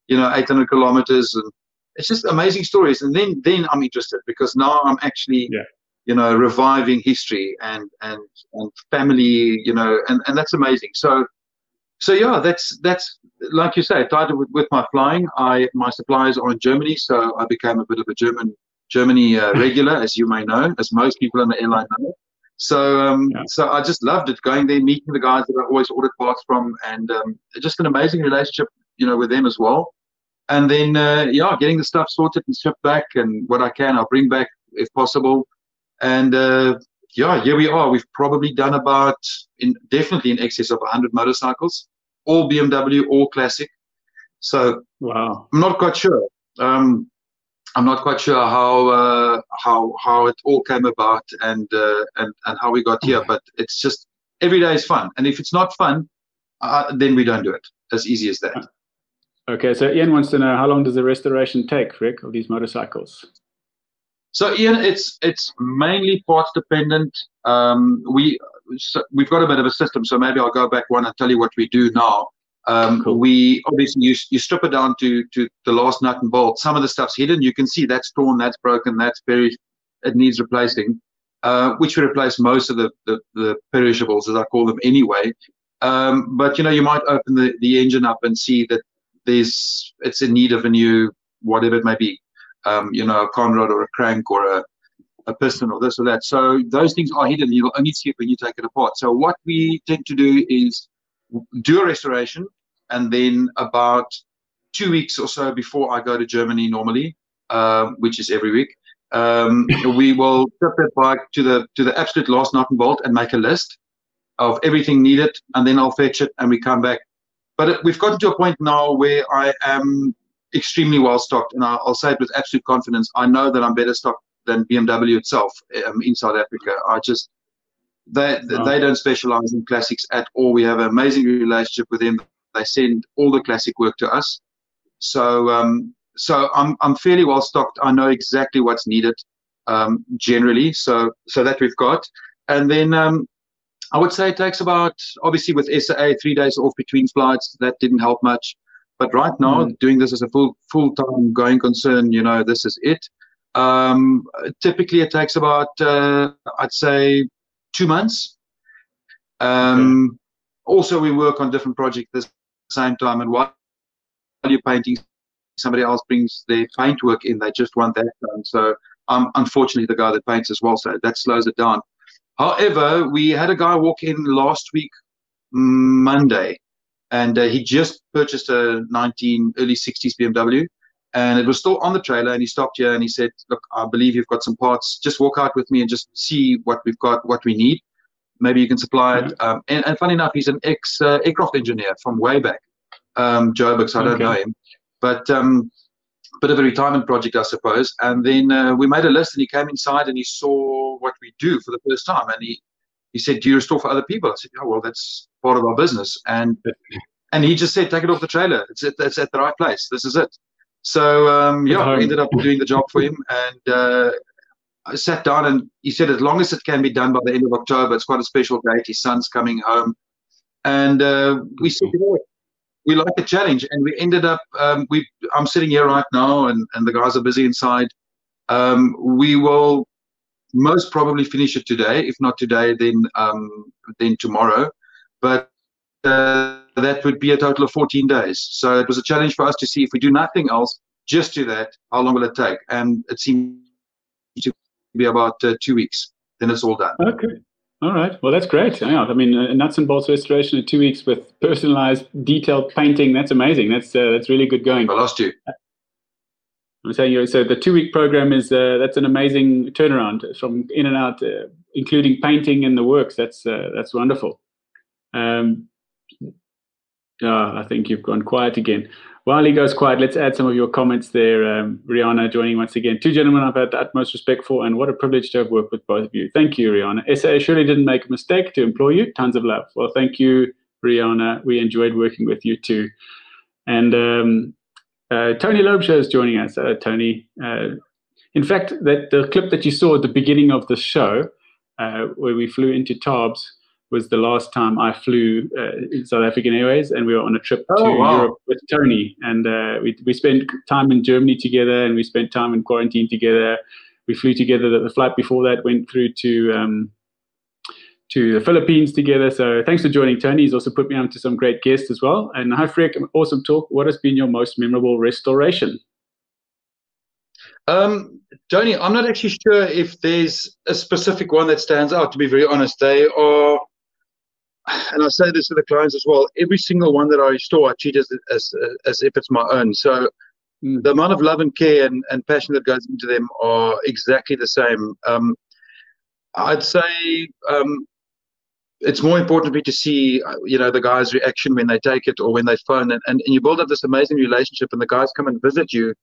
you know, 800 kilometers, and it's just amazing stories. And then then I'm interested because now I'm actually. Yeah. You know, reviving history and and and family. You know, and and that's amazing. So so yeah, that's that's like you say, tied with, with my flying. I my suppliers are in Germany, so I became a bit of a German Germany uh, regular, as you may know, as most people in the airline know. So um, yeah. so I just loved it, going there, meeting the guys that I always ordered parts from, and um, just an amazing relationship, you know, with them as well. And then uh, yeah, getting the stuff sorted and shipped back, and what I can, I'll bring back if possible. And uh, yeah, here we are. We've probably done about, in definitely in excess of 100 motorcycles, all BMW, all classic. So wow, I'm not quite sure. Um, I'm not quite sure how uh, how how it all came about and uh, and and how we got here. But it's just every day is fun, and if it's not fun, uh, then we don't do it. As easy as that. Okay, so Ian wants to know how long does the restoration take, Rick, of these motorcycles? So Ian, it's it's mainly parts dependent. Um, we so we've got a bit of a system, so maybe I'll go back one and tell you what we do now. Um, cool. We obviously you, you strip it down to to the last nut and bolt. Some of the stuff's hidden. You can see that's torn, that's broken, that's very it needs replacing. Uh, which we replace most of the, the, the perishables, as I call them anyway. Um, but you know, you might open the, the engine up and see that there's it's in need of a new whatever it may be um, you know, a conrod or a crank or a, a piston or this or that. So those things are hidden. You'll only see it when you take it apart. So what we tend to do is do a restoration, and then about two weeks or so before I go to Germany normally, um, which is every week, um, we will strip that bike to the to the absolute last nut and bolt and make a list of everything needed, and then I'll fetch it and we come back. But we've gotten to a point now where I am extremely well stocked, and I'll, say it with absolute confidence. I know that I'm better stocked than BMW itself um, in South Africa. I just they wow. they don't specialize in classics at all. We have an amazing relationship with them. They send all the classic work to us. So um, so I'm I'm fairly well stocked. I know exactly what's needed um, generally. So so that we've got, and then um, I would say it takes about obviously with SAA three days off between flights. That didn't help much, but right now mm. doing this as a full full time going concern, you know, this is it. Um, typically, it takes about uh, I'd say two months. Um, okay. Also, we work on different projects at the same time, and while you're painting, somebody else brings their paint work in. They just want that done. So I'm unfortunately the guy that paints as well, so that slows it down. However, we had a guy walk in last week, Monday, and uh, he just purchased a 19 early 60s BMW, and it was still on the trailer. And he stopped here and he said, "Look, I believe you've got some parts. Just walk out with me and just see what we've got, what we need. Maybe you can supply it." Um, and, and funny enough, he's an ex uh, aircraft engineer from way back, um, Joburg. So I don't know him, but um, bit of a retirement project, I suppose. And then uh, we made a list, and he came inside and he saw what we do for the first time, and he he said, "Do you restore for other people?" I said, "Oh, well, that's part of our business." And and he just said, "Take it off the trailer. It's at, it's at the right place. This is it." So um, yeah, I ended up doing the job for him, and uh, I sat down and he said, as long as it can be done by the end of October, it's quite a special date. His son's coming home, and uh, we said, you know, we like a challenge, and we ended up. Um, we I'm sitting here right now, and and the guys are busy inside. Um, we will most probably finish it today. If not today, then um, then tomorrow. But uh, that would be a total of 14 days. So it was a challenge for us to see if we do nothing else, just do that. How long will it take? And it seemed to be about uh, two weeks. Then it's all done. Okay. All right. Well, that's great. Yeah. I mean, uh, nuts and bolts restoration in two weeks with personalized, detailed painting. That's amazing. That's uh, that's really good going. I lost you. I'm saying. So the two-week program is uh, that's an amazing turnaround from in and out, uh, including painting and the works. That's uh, that's wonderful. Um, yeah, I think you've gone quiet again. While he goes quiet, let's add some of your comments there. Um, Rihanna joining once again. Two gentlemen I've had the utmost respect for, and what a privilege to have worked with both of you. Thank you, Rihanna. SA surely didn't make a mistake to employ you. Tons of love. Well, thank you, Rihanna. We enjoyed working with you too. And um, uh, Tony Lobsher is joining us. Uh, Tony, uh, in fact, that the clip that you saw at the beginning of the show, uh, where we flew into Tarbes, was the last time I flew uh, in South African Airways, and we were on a trip oh, to wow. Europe with Tony, and uh, we we spent time in Germany together, and we spent time in quarantine together. We flew together. The, the flight before that went through to um, to the Philippines together. So thanks for joining, Tony. He's also put me on to some great guests as well. And hi, Freek, awesome talk. What has been your most memorable restoration? Um, Tony, I'm not actually sure if there's a specific one that stands out. To be very honest, they are and I say this to the clients as well. Every single one that I restore, I treat as as, as if it's my own. So mm. the amount of love and care and, and passion that goes into them are exactly the same. Um, I'd say um, it's more important for me to see, you know, the guy's reaction when they take it or when they phone, and, and, and you build up this amazing relationship, and the guys come and visit you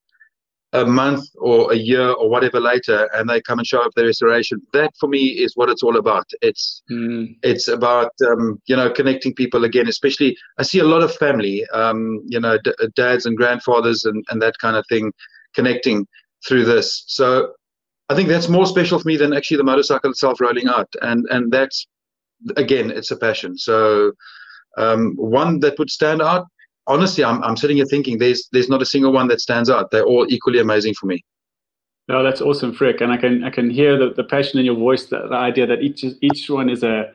a month or a year or whatever later and they come and show up their restoration. That for me is what it's all about. It's mm. it's about um, you know connecting people again especially i see a lot of family um, you know d- dads and grandfathers and, and that kind of thing connecting through this. So i think that's more special for me than actually the motorcycle itself rolling out and and that's again it's a passion so um, one that would stand out honestly, I'm, I'm sitting here thinking there's there's not a single one that stands out. They're all equally amazing for me. No, that's awesome, Freek, and I can I can hear the, the passion in your voice, the, the idea that each each one is a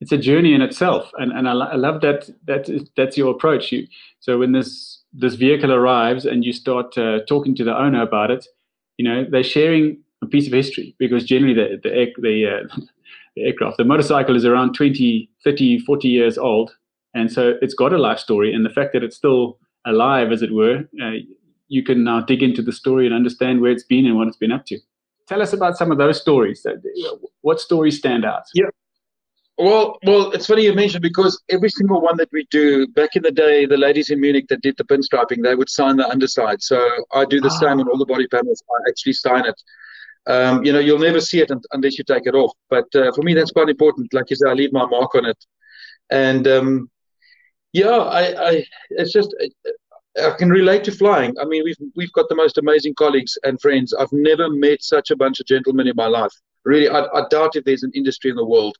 it's a journey in itself, and and I, I love that that is, that's your approach. You so when this this vehicle arrives and you start uh, talking to the owner about it, you know they're sharing a piece of history because generally the the the, uh, aircraft the motorcycle is around 20 30 40 years old and so it's got a life story. And the fact that it's still alive, as it were, uh, you can now dig into the story and understand where it's been and what it's been up to. Tell us about some of those stories. What stories stand out? Yeah. Well, well, it's funny you mentioned because every single one that we do back in the day, the ladies in Munich that did the pinstriping, they would sign the underside. So I do the ah. same on all the body panels. I actually sign it. Um, you know, you'll never see it unless you take it off. But uh, for me, that's quite important. Like you say, I leave my mark on it. And um, yeah, I, I it's just I can relate to flying. I mean, we've we've got the most amazing colleagues and friends. I've never met such a bunch of gentlemen in my life. Really, I, I doubt if there's an industry in the world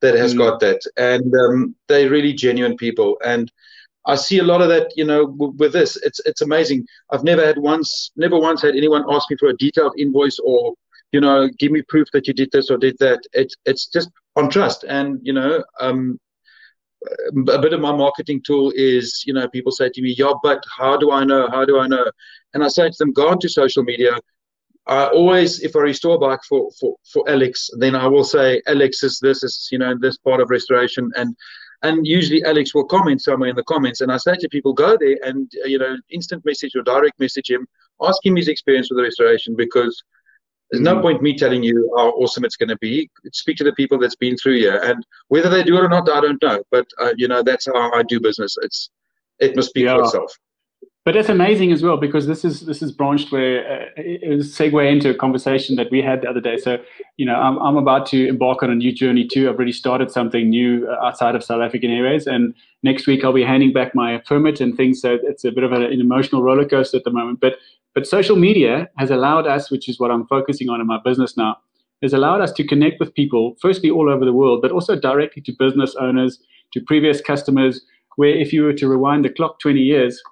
that has mm. got that, and um, they're really genuine people. And I see a lot of that, you know, w- with this. It's it's amazing. I've never had once, never once had anyone ask me for a detailed invoice or, you know, give me proof that you did this or did that. It's it's just on trust, and you know, um, a bit of my marketing tool is, you know, people say to me, "Yeah, but how do I know? How do I know?" And I say to them, "Go onto social media." I always, if I restore bike for, for, for Alex, then I will say, Alex is this is you know this part of restoration, and and usually Alex will comment somewhere in the comments, and I say to people, go there and uh, you know instant message or direct message him, ask him his experience with the restoration because there's no mm-hmm. point me telling you how awesome it's going to be. Speak to the people that's been through here, and whether they do it or not, I don't know. But uh, you know, that's how I do business. It's it must speak yeah. for itself. But it's amazing as well because this is this is branched where uh, it was segue into a conversation that we had the other day. So you know, I'm I'm about to embark on a new journey too. I've already started something new uh, outside of South African Airways, and next week I'll be handing back my permit and things. So it's a bit of an emotional roller coaster at the moment. But but social media has allowed us, which is what I'm focusing on in my business now, has allowed us to connect with people, firstly all over the world, but also directly to business owners, to previous customers. Where if you were to rewind the clock 20 years,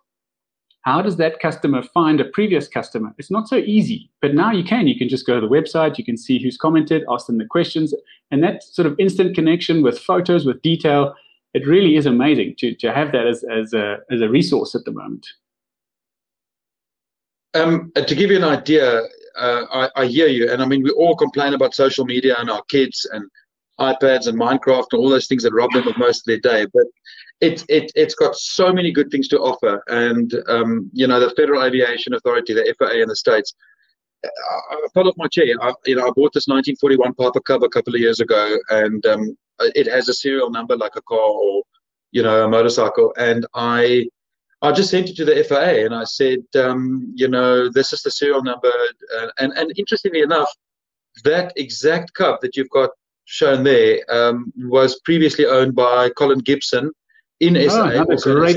how does that customer find a previous customer? It's not so easy, but now you can. You can just go to the website, you can see who's commented, ask them the questions, and that sort of instant connection with photos, with detail, it really is amazing to, to have that as, as, a, as a resource at the moment. Um, uh, to give you an idea, uh, I, I, hear you, and I mean we all complain about social media and our kids and iPads and Minecraft and all those things that rob them of most of their day. But it it it's got so many good things to offer, and um, you know the Federal Aviation Authority, the FAA in the states. I, I fell off my chair. I, you know, I bought this 1941 Piper Cub a couple of years ago, and um, it has a serial number like a car or you know a motorcycle, and I I just sent it to the FAA and I said, um, you know, this is the serial number. Uh, and, and interestingly enough, that exact Cub that you've got shown there um, was previously owned by Colin Gibson in oh, SA. great,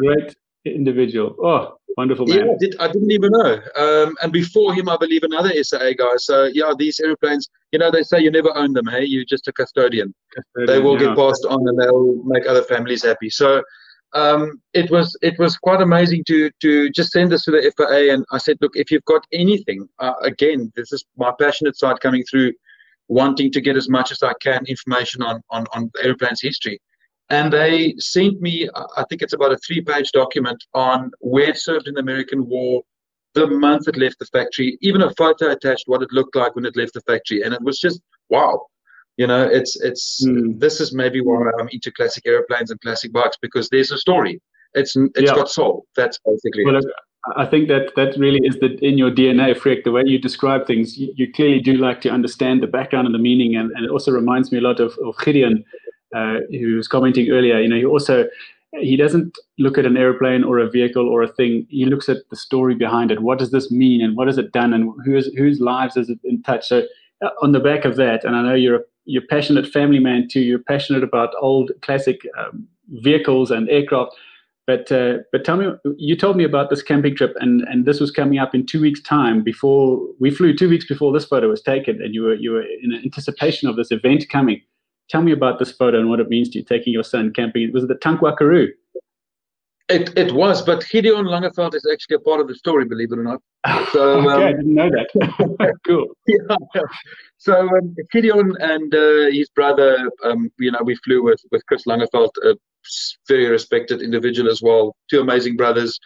great individual. Oh, wonderful man. Yeah, I, did, I didn't even know. Um, and before him, I believe another SAA guy. So, yeah, these airplanes, you know, they say you never own them, hey? You're just a custodian. custodian they will yeah. get passed on and they'll make other families happy. So, um, it was it was quite amazing to to just send this to the FAA, and I said, look, if you've got anything, uh, again, this is my passionate side coming through, wanting to get as much as I can information on on on the airplane's history, and they sent me, I think it's about a three-page document on where it served in the American War, the month it left the factory, even a photo attached what it looked like when it left the factory, and it was just wow you know it's it's mm. this is maybe why i'm into classic airplanes and classic bikes because there's a story it's it's yeah. got soul that's basically well, it. I think that that really is the in your dna Freek, the way you describe things you, you, clearly do like to understand the background and the meaning and, and it also reminds me a lot of, of gideon uh, who was commenting earlier you know he also he doesn't look at an airplane or a vehicle or a thing. He looks at the story behind it. What does this mean, and what has it done, and whose whose lives is it in touch? So, uh, on the back of that, and I know you're a you're passionate family man too. You're passionate about old classic um, vehicles and aircraft. But uh, but tell me, you told me about this camping trip, and, and this was coming up in two weeks' time. Before we flew, two weeks before this photo was taken, and you were you were in anticipation of this event coming. Tell me about this photo and what it means to you taking your son camping. Was it the Tankwa Karoo? It it was, but Gideon Langeveld is actually a part of the story, believe it or not. So, okay, um, I didn't know that. cool. Yeah. So um, Gideon and uh, his brother, um, you know, we flew with with Chris Langeveld, a very respected individual as well. Two amazing brothers,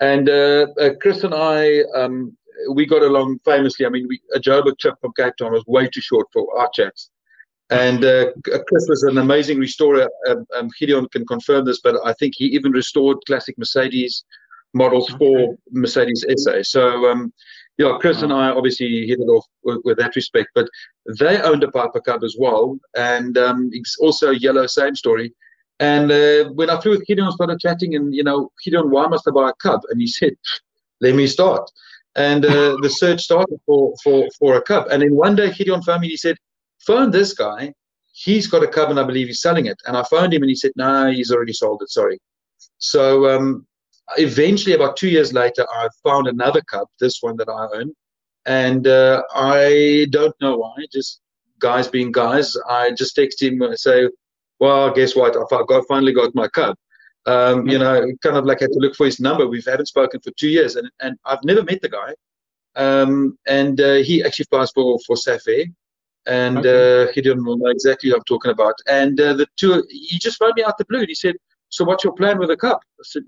and uh, uh, Chris and I, um, we got along famously. I mean, we, a Joburg trip from Cape Town was way too short for our chats. And uh, Chris was an amazing restorer. Um, um, Gideon can confirm this, but I think he even restored classic Mercedes models for Mercedes SA. So, um, yeah, Chris wow. and I obviously hit it off with, with, that respect. But they owned a Piper Cub as well, and um, it's also yellow, same story. And uh, when I flew with Gideon, started chatting, and you know, Gideon, why must I buy a Cub? And he said, "Let me start." And uh, the search started for for for a Cub. And then one day, Gideon phoned me. He said, phoned this guy. He's got a cub and I believe he's selling it. And I phoned him and he said, no, he's already sold it. Sorry. So um, eventually, about two years later, I found another Cub, this one that I own, and uh, I don't know why. Just guys being guys, I just text him and say, "Well, guess what? I got finally got my Cub." Um, you know, kind of like had to look for his number. We haven't spoken for two years, and and I've never met the guy. Um, and uh, he actually flies for for Safair, and okay. uh, he didn't know exactly what I'm talking about. And uh, the two, he just phoned me out the blue. And he said, "So what's your plan with the Cub?" I said,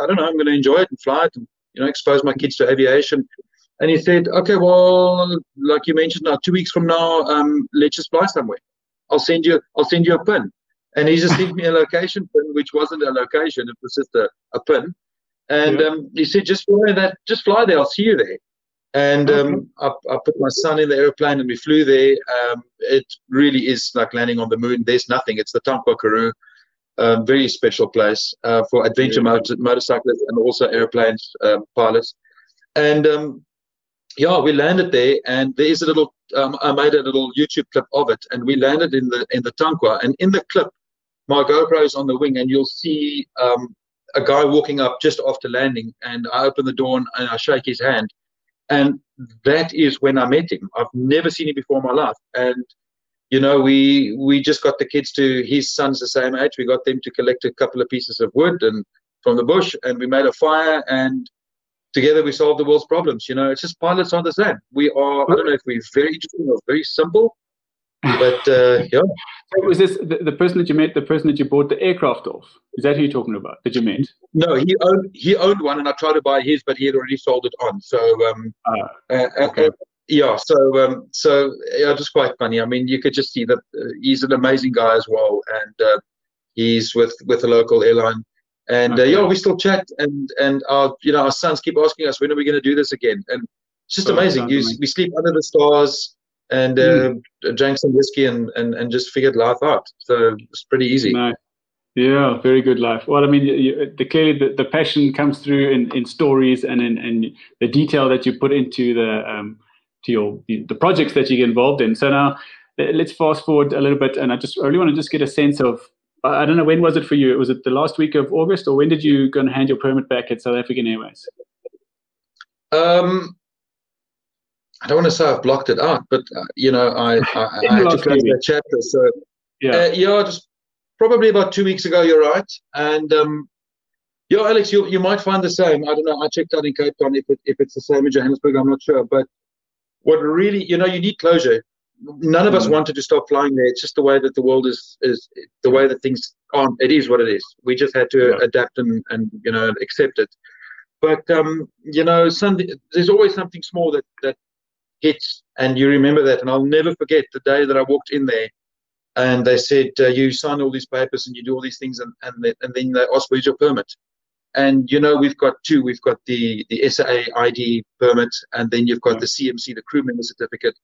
"I don't know. I'm going to enjoy it and fly it, and you know, expose my kids to aviation." And he said, "Okay, well, like you mentioned, now two weeks from now, um, let's just fly somewhere. I'll send you, I'll send you a pin." And he just sent me a location pin, which wasn't a location; it was just a, a pin. And yeah. um, he said, "Just fly that, just fly there. I'll see you there." And um, I, I, put my son in the aeroplane and we flew there. Um, it really is like landing on the moon. There's nothing. It's the Tankwa Karoo, um, very special place uh, for adventure yeah. motor- motorcyclists and also airplanes um, pilots. And um, yeah, we landed there, and there is a little. Um, I made a little YouTube clip of it, and we landed in the in the Tankwa. And in the clip, my GoPro is on the wing, and you'll see um, a guy walking up just after landing. And I open the door and, and I shake his hand and that is when I met him. I've never seen him before in my life. And you know, we we just got the kids to his son's the same age. We got them to collect a couple of pieces of wood and from the bush, and we made a fire, and together we solved the world's problems. You know, it's just pilots are the same. We are. I don't know if we're very interesting or very simple, but uh, yeah. So was this the, the, person that you met, the person that you bought the aircraft off? Is that who you're talking about? That you met? No, he owned he owned one, and I tried to buy his, but he had already sold it on. So um, ah, uh, uh, okay. uh, yeah, so um, so yeah, just quite funny. I mean, you could just see that uh, he's an amazing guy as well, and uh, he's with with a local airline. And okay. yeah, we still chat, and and our you know our sons keep asking us when are we going to do this again, and it's just oh, amazing. You, we sleep under the stars and uh, mm. drank some whiskey and, and, and just figured life out. So it's pretty easy. Nice. Yeah, very good life. Well, I mean, you, the, clearly the, the passion comes through in, in stories and in, in the detail that you put into the um, to your the projects that you get involved in. So now let's fast forward a little bit, and I just I really want to just get a sense of I don't know when was it for you? Was it the last week of August, or when did you go and hand your permit back at South African Airways? Um, I don't want to say I've blocked it out, but uh, you know, I I, I had to close that chapter. So yeah, uh, yeah, just probably about two weeks ago. You're right, and um, yeah, Alex, you you might find the same. I don't know. I checked out in Cape Town if it, if it's the same in Johannesburg. I'm not sure, but what really, you know, you need closure. None of mm. us wanted to stop flying there. It's just the way that the world is is the way that things aren't. It is what it is. We just had to yeah. adapt and and you know accept it. But um, you know, some, there's always something small that that hits, and you remember that. And I'll never forget the day that I walked in there, and they said, uh, "You sign all these papers and you do all these things," and and, and then they ask, "Where's your permit?" And you know, we've got two. We've got the the SAA ID permit, and then you've got the CMC, the crew member certificate.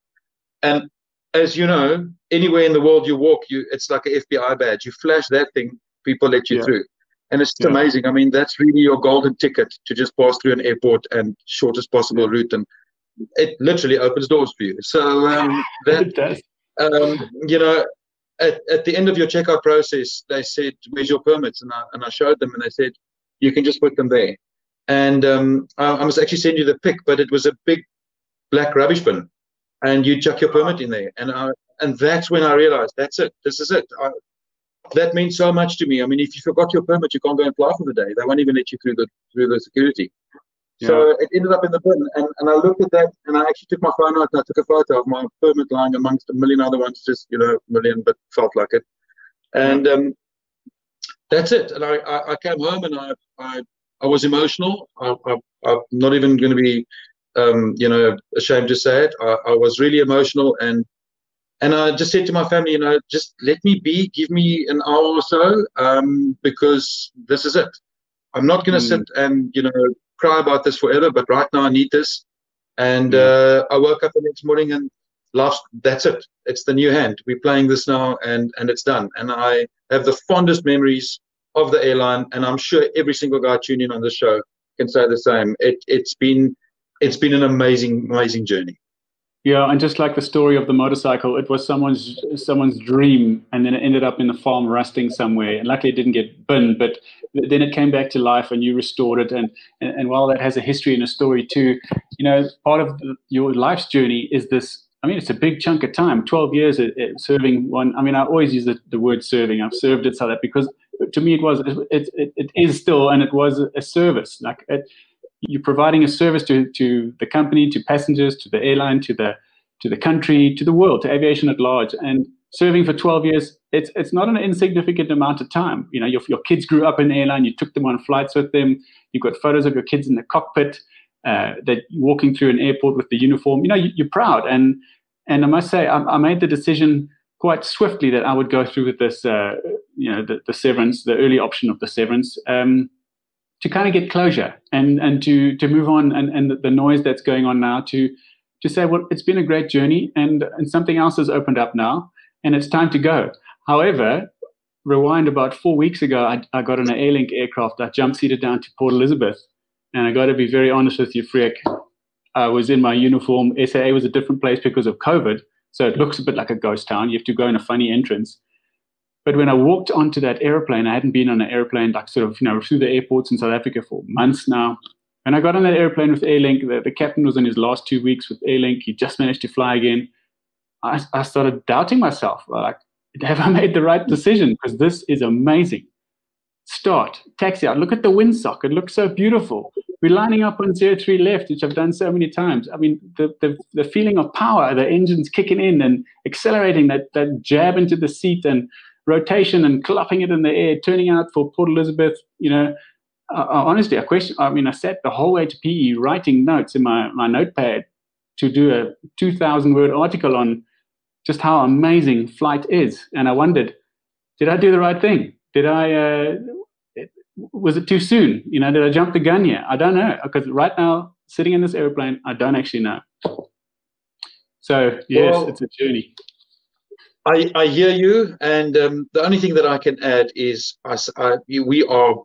And as you know, anywhere in the world you walk, you it's like an FBI badge. You flash that thing, people let you yeah. through. And it's yeah. amazing. I mean, that's really your golden ticket to just pass through an airport and shortest possible route. And it literally opens doors for you. So um, that um, you know, at, at the end of your checkout process, they said, "Where's your permits?" And I and I showed them, and they said, "You can just put them there." And um, I, I, must actually send you the pic, but it was a big black rubbish bin, and you chuck your permit in there, and I and that's when I realized that's it. This is it. I, that means so much to me. I mean, if you forgot your permit, you can't go and fly for the day. They won't even let you through the through the security. So it ended up in the bin, and, and I looked at that, and I actually took my phone out and I took a photo of my permit lying amongst a million other ones, just you know, a million, but felt like it. And um, that's it. And I, I, I, came home and I, I, I was emotional. I, I, am not even going to be, um, you know, ashamed to say it. I, I was really emotional, and and I just said to my family, you know, just let me be, give me an hour or so, um, because this is it. I'm not going to mm. sit and you know cry about this forever, but right now I need this. And uh, I woke up the next morning and last that's it. It's the new hand. We're playing this now, and and it's done. And I have the fondest memories of the airline, and I'm sure every single guy tuning in on this show can say the same. It it's been it's been an amazing amazing journey. Yeah, and just like the story of the motorcycle, it was someone's someone's dream, and then it ended up in the farm rusting somewhere. And luckily, it didn't get binned, but then it came back to life, and you restored it. And and, and while that has a history and a story too, you know, part of the, your life's journey is this. I mean, it's a big chunk of time. Twelve years serving one. I mean, I always use the, the word serving. I've served it so that because to me it was it, it, it is still and it was a service. Like it, you're providing a service to, to the company, to passengers, to the airline, to the to the country, to the world, to aviation at large. And serving for 12 years, it's it's not an insignificant amount of time. You know, your, your kids grew up in the airline, you took them on flights with them, you've got photos of your kids in the cockpit, uh, that walking through an airport with the uniform. You know, you, are proud. And and I must say, I, I, made the decision quite swiftly that I would go through with this, uh, you know, the, the, severance, the early option of the severance. Um, to kind of get closure and and to to move on and and the noise that's going on now to to say well it's been a great journey and and something else has opened up now and it's time to go. However rewind about four weeks ago i, I got on an airlink aircraft. I jump seated down to port elizabeth and i got to be very honest with you Freek. i was in my uniform. Saa was a different place because of covid so it looks a bit like a ghost town. You have to go in a funny entrance but when I walked onto that airplane, I hadn't been on an airplane like sort of, you know, through the airports in South Africa for months now. When I got on that airplane with Airlink, the, the captain was in his last two weeks with Airlink. He just managed to fly again. I, I started doubting myself. Like, have I made the right decision? Because this is amazing. Start, taxi out. Look at the windsock. It looks so beautiful. We're lining up on 03 left, which I've done so many times. I mean, the, the, the feeling of power, the engine's kicking in and accelerating, that, that jab into the seat and rotation and clapping it in the air, turning out for Port Elizabeth. You know, uh, uh honestly, I question. I mean, I sat the whole way to PE writing notes in my, my notepad to do a 2,000 word article on just how amazing flight is. And I wondered, did I do the right thing? Did I, uh, was it too soon? You know, did I jump the gun yet? I don't know. Because right now, sitting in this airplane, I don't actually know. So, yes, well, it's a journey. I, I hear you, and um, the only thing that I can add is us, uh, we are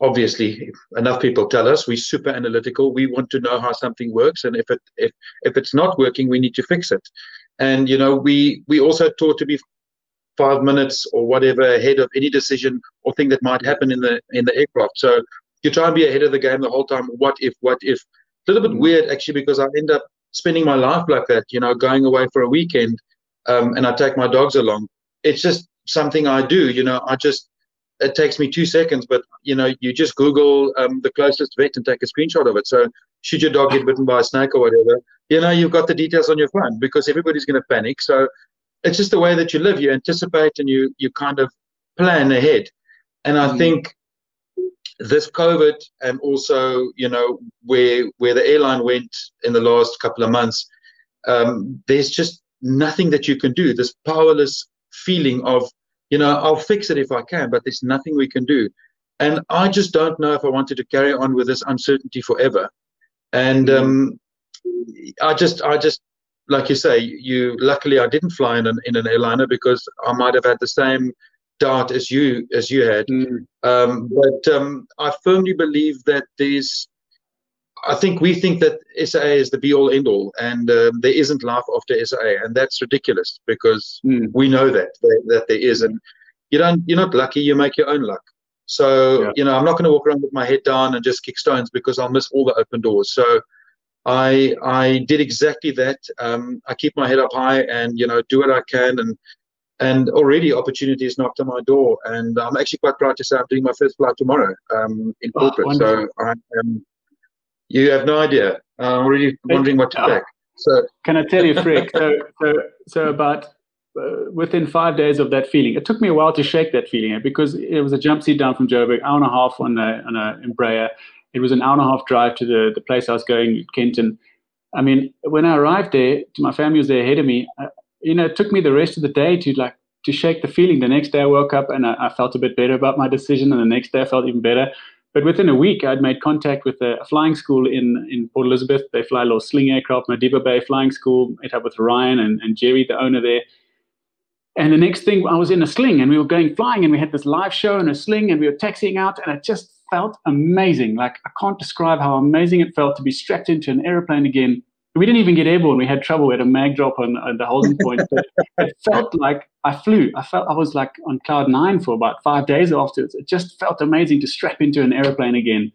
obviously enough people tell us we're super analytical. We want to know how something works, and if it if if it's not working, we need to fix it. And you know, we we also taught to be five minutes or whatever ahead of any decision or thing that might happen in the in the aircraft. So you try and be ahead of the game the whole time. What if? What if? A little bit weird actually because I end up spending my life like that. You know, going away for a weekend um, and I take my dogs along. It's just something I do. You know, I just it takes me two seconds, but you know, you just Google um, the closest vet and take a screenshot of it. So should your dog get bitten by a snake or whatever, you know, you've got the details on your phone because everybody's going to panic. So it's just the way that you live. You anticipate and you you kind of plan ahead. And I mm. think this COVID and also you know where where the airline went in the last couple of months, um, there's just nothing that you can do. This powerless feeling of, you know, I'll fix it if I can, but there's nothing we can do. And I just don't know if I wanted to carry on with this uncertainty forever. And mm. um, I just, I just, like you say, you luckily I didn't fly in an in an airliner because I might have had the same doubt as you as you had. Mm. Um, but um, I firmly believe that there's I think we think that SA is the be all end all, and um, there isn't life after SA, and that's ridiculous because mm. we know that, that, that there is, and you don't you're not lucky, you make your own luck. So yeah. you know, I'm not going to walk around with my head down and just kick stones because I'll miss all the open doors. So I I did exactly that. Um, I keep my head up high and you know do what I can, and and already opportunities knocked on my door, and I'm actually quite proud to say I'm doing my first flight tomorrow um, in oh, corporate. Oh, so I am you have no idea. I'm already wondering what to pick. So can I tell you, Freek? so, so, so about uh, within five days of that feeling, it took me a while to shake that feeling because it was a jump seat down from Joburg, hour and a half on a on a Embraer. It was an hour and a half drive to the the place I was going, Kenton. I mean, when I arrived there, my family was there ahead of me. Uh, you know, it took me the rest of the day to like to shake the feeling. The next day I woke up and I, I felt a bit better about my decision, and the next day I felt even better. But within a week, I'd made contact with a flying school in, in Port Elizabeth. They fly little sling aircraft, Madiba Bay Flying School. Met up with Ryan and, and Jerry, the owner there. And the next thing, I was in a sling and we were going flying and we had this live show in a sling and we were taxiing out and it just felt amazing. Like I can't describe how amazing it felt to be strapped into an airplane again we didn't even get airborne. We had trouble. We had a mag drop on, on the holding point. But it felt like I flew. I felt I was like on cloud nine for about five days afterwards. It just felt amazing to strap into an aeroplane again.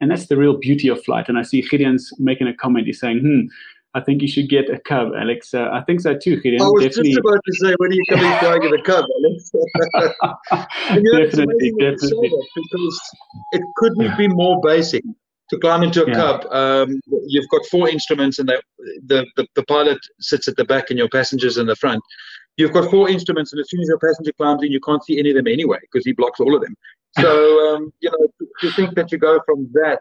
And that's the real beauty of flight. And I see Gideon's making a comment. He's saying, hmm, I think you should get a cub, Alex. Uh, I think so too, Gideon. I was definitely. just about to say, when are you coming flying in a cub, Alex? definitely, definitely. Because it couldn't be more basic to climb into a yeah. cub, um, you've got four instruments, and the, the, the pilot sits at the back, and your passengers in the front. You've got four instruments, and as soon as your passenger climbs in, you can't see any of them anyway because he blocks all of them. So um, you know, to, to think that you go from that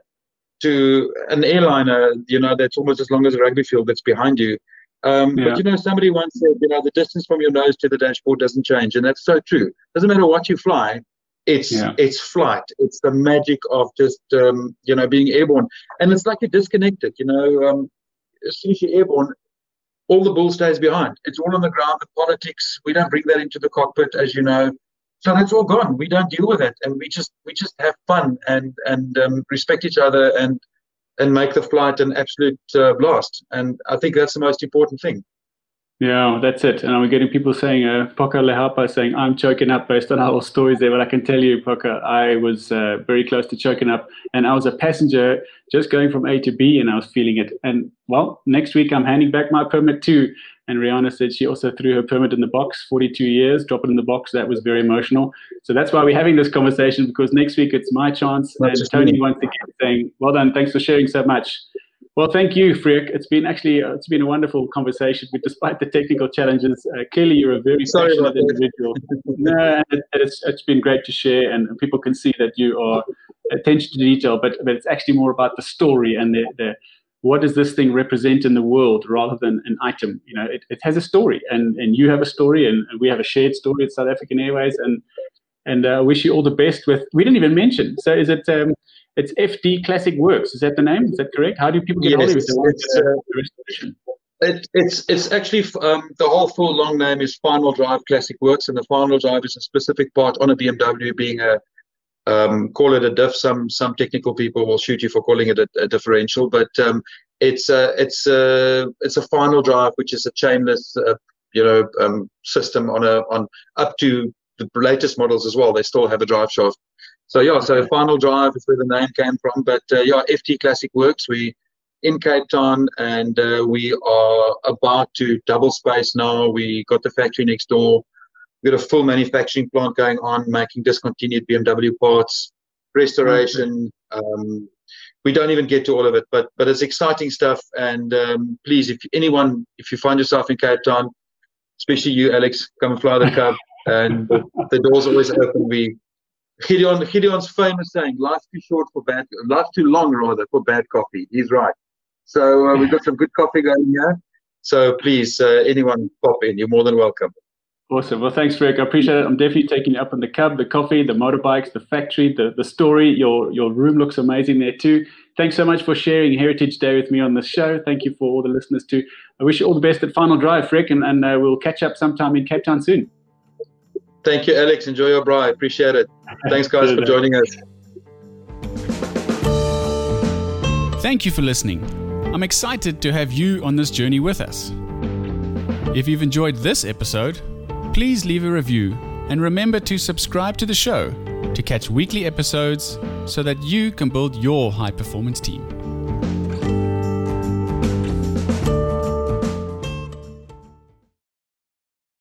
to an airliner, you know, that's almost as long as a rugby field that's behind you. Um, yeah. But you know, somebody once said, you know, the distance from your nose to the dashboard doesn't change, and that's so true. Doesn't matter what you fly, it's yeah. it's flight. It's the magic of just um, you know being airborne, and it's like you're disconnected. You know, um, as soon as you're airborne, all the bull stays behind. It's all on the ground. The politics we don't bring that into the cockpit, as you know. So that's all gone. We don't deal with it, and we just we just have fun and and um, respect each other and and make the flight an absolute uh, blast. And I think that's the most important thing. Yeah, that's it. And we're getting people saying, uh, Poca Lehapa saying, I'm choking up based on our stories there. But I can tell you, Poca, I was uh, very close to choking up. And I was a passenger just going from A to B and I was feeling it. And well, next week I'm handing back my permit too. And Rihanna said she also threw her permit in the box, 42 years, drop it in the box. That was very emotional. So that's why we're having this conversation because next week it's my chance. Not and Tony me. once again saying, well done. Thanks for sharing so much. Well, thank you, Freek. It's been actually uh, it's been a wonderful conversation. But despite the technical challenges, uh, clearly you're a very Sorry passionate individual. no, it, it's it's been great to share, and people can see that you are attention to detail. But but it's actually more about the story and the, the what does this thing represent in the world rather than an item. You know, it, it has a story, and and you have a story, and, and we have a shared story at South African Airways, and and I uh, wish you all the best with. We didn't even mention. So is it? Um, it's FD Classic Works. Is that the name? Is that correct? How do people get yes, hold of it? It's, uh, it, it's it's actually um, the whole full long name is Final Drive Classic Works, and the Final Drive is a specific part on a BMW, being a um, call it a diff. Some some technical people will shoot you for calling it a, a differential, but um, it's a it's a it's a final drive, which is a chainless uh, you know um, system on a on up to the latest models as well. They still have a drive shaft so yeah, so Final Drive is where the name came from. But uh, yeah, FD Classic Works. We in Cape Town, and uh, we are about to double space now. We got the factory next door. We got a full manufacturing plant going on, making discontinued BMW parts, restoration. Um, we don't even get to all of it, but but it's exciting stuff. And um, please, if anyone, if you find yourself in Cape Town, especially you, Alex, come and fly the Cub. and the, the doors always open. We Gideon, Gideon's famous saying, "Life's too short for bad, life's too long rather for bad coffee." He's right. So uh, we've got some good coffee going here. So please, uh, anyone pop in. You're more than welcome. Awesome. Well, thanks, Rick. I appreciate it. I'm definitely taking you up on the cub, the coffee, the motorbikes, the factory, the, the story. Your your room looks amazing there too. Thanks so much for sharing Heritage Day with me on the show. Thank you for all the listeners too. I wish you all the best at Final Drive, Rick, and, and uh, we'll catch up sometime in Cape Town soon. Thank you, Alex. Enjoy your braai. Appreciate it. Thanks, guys, for joining us. Thank you for listening. I'm excited to have you on this journey with us. If you've enjoyed this episode, please leave a review and remember to subscribe to the show to catch weekly episodes so that you can build your high performance team.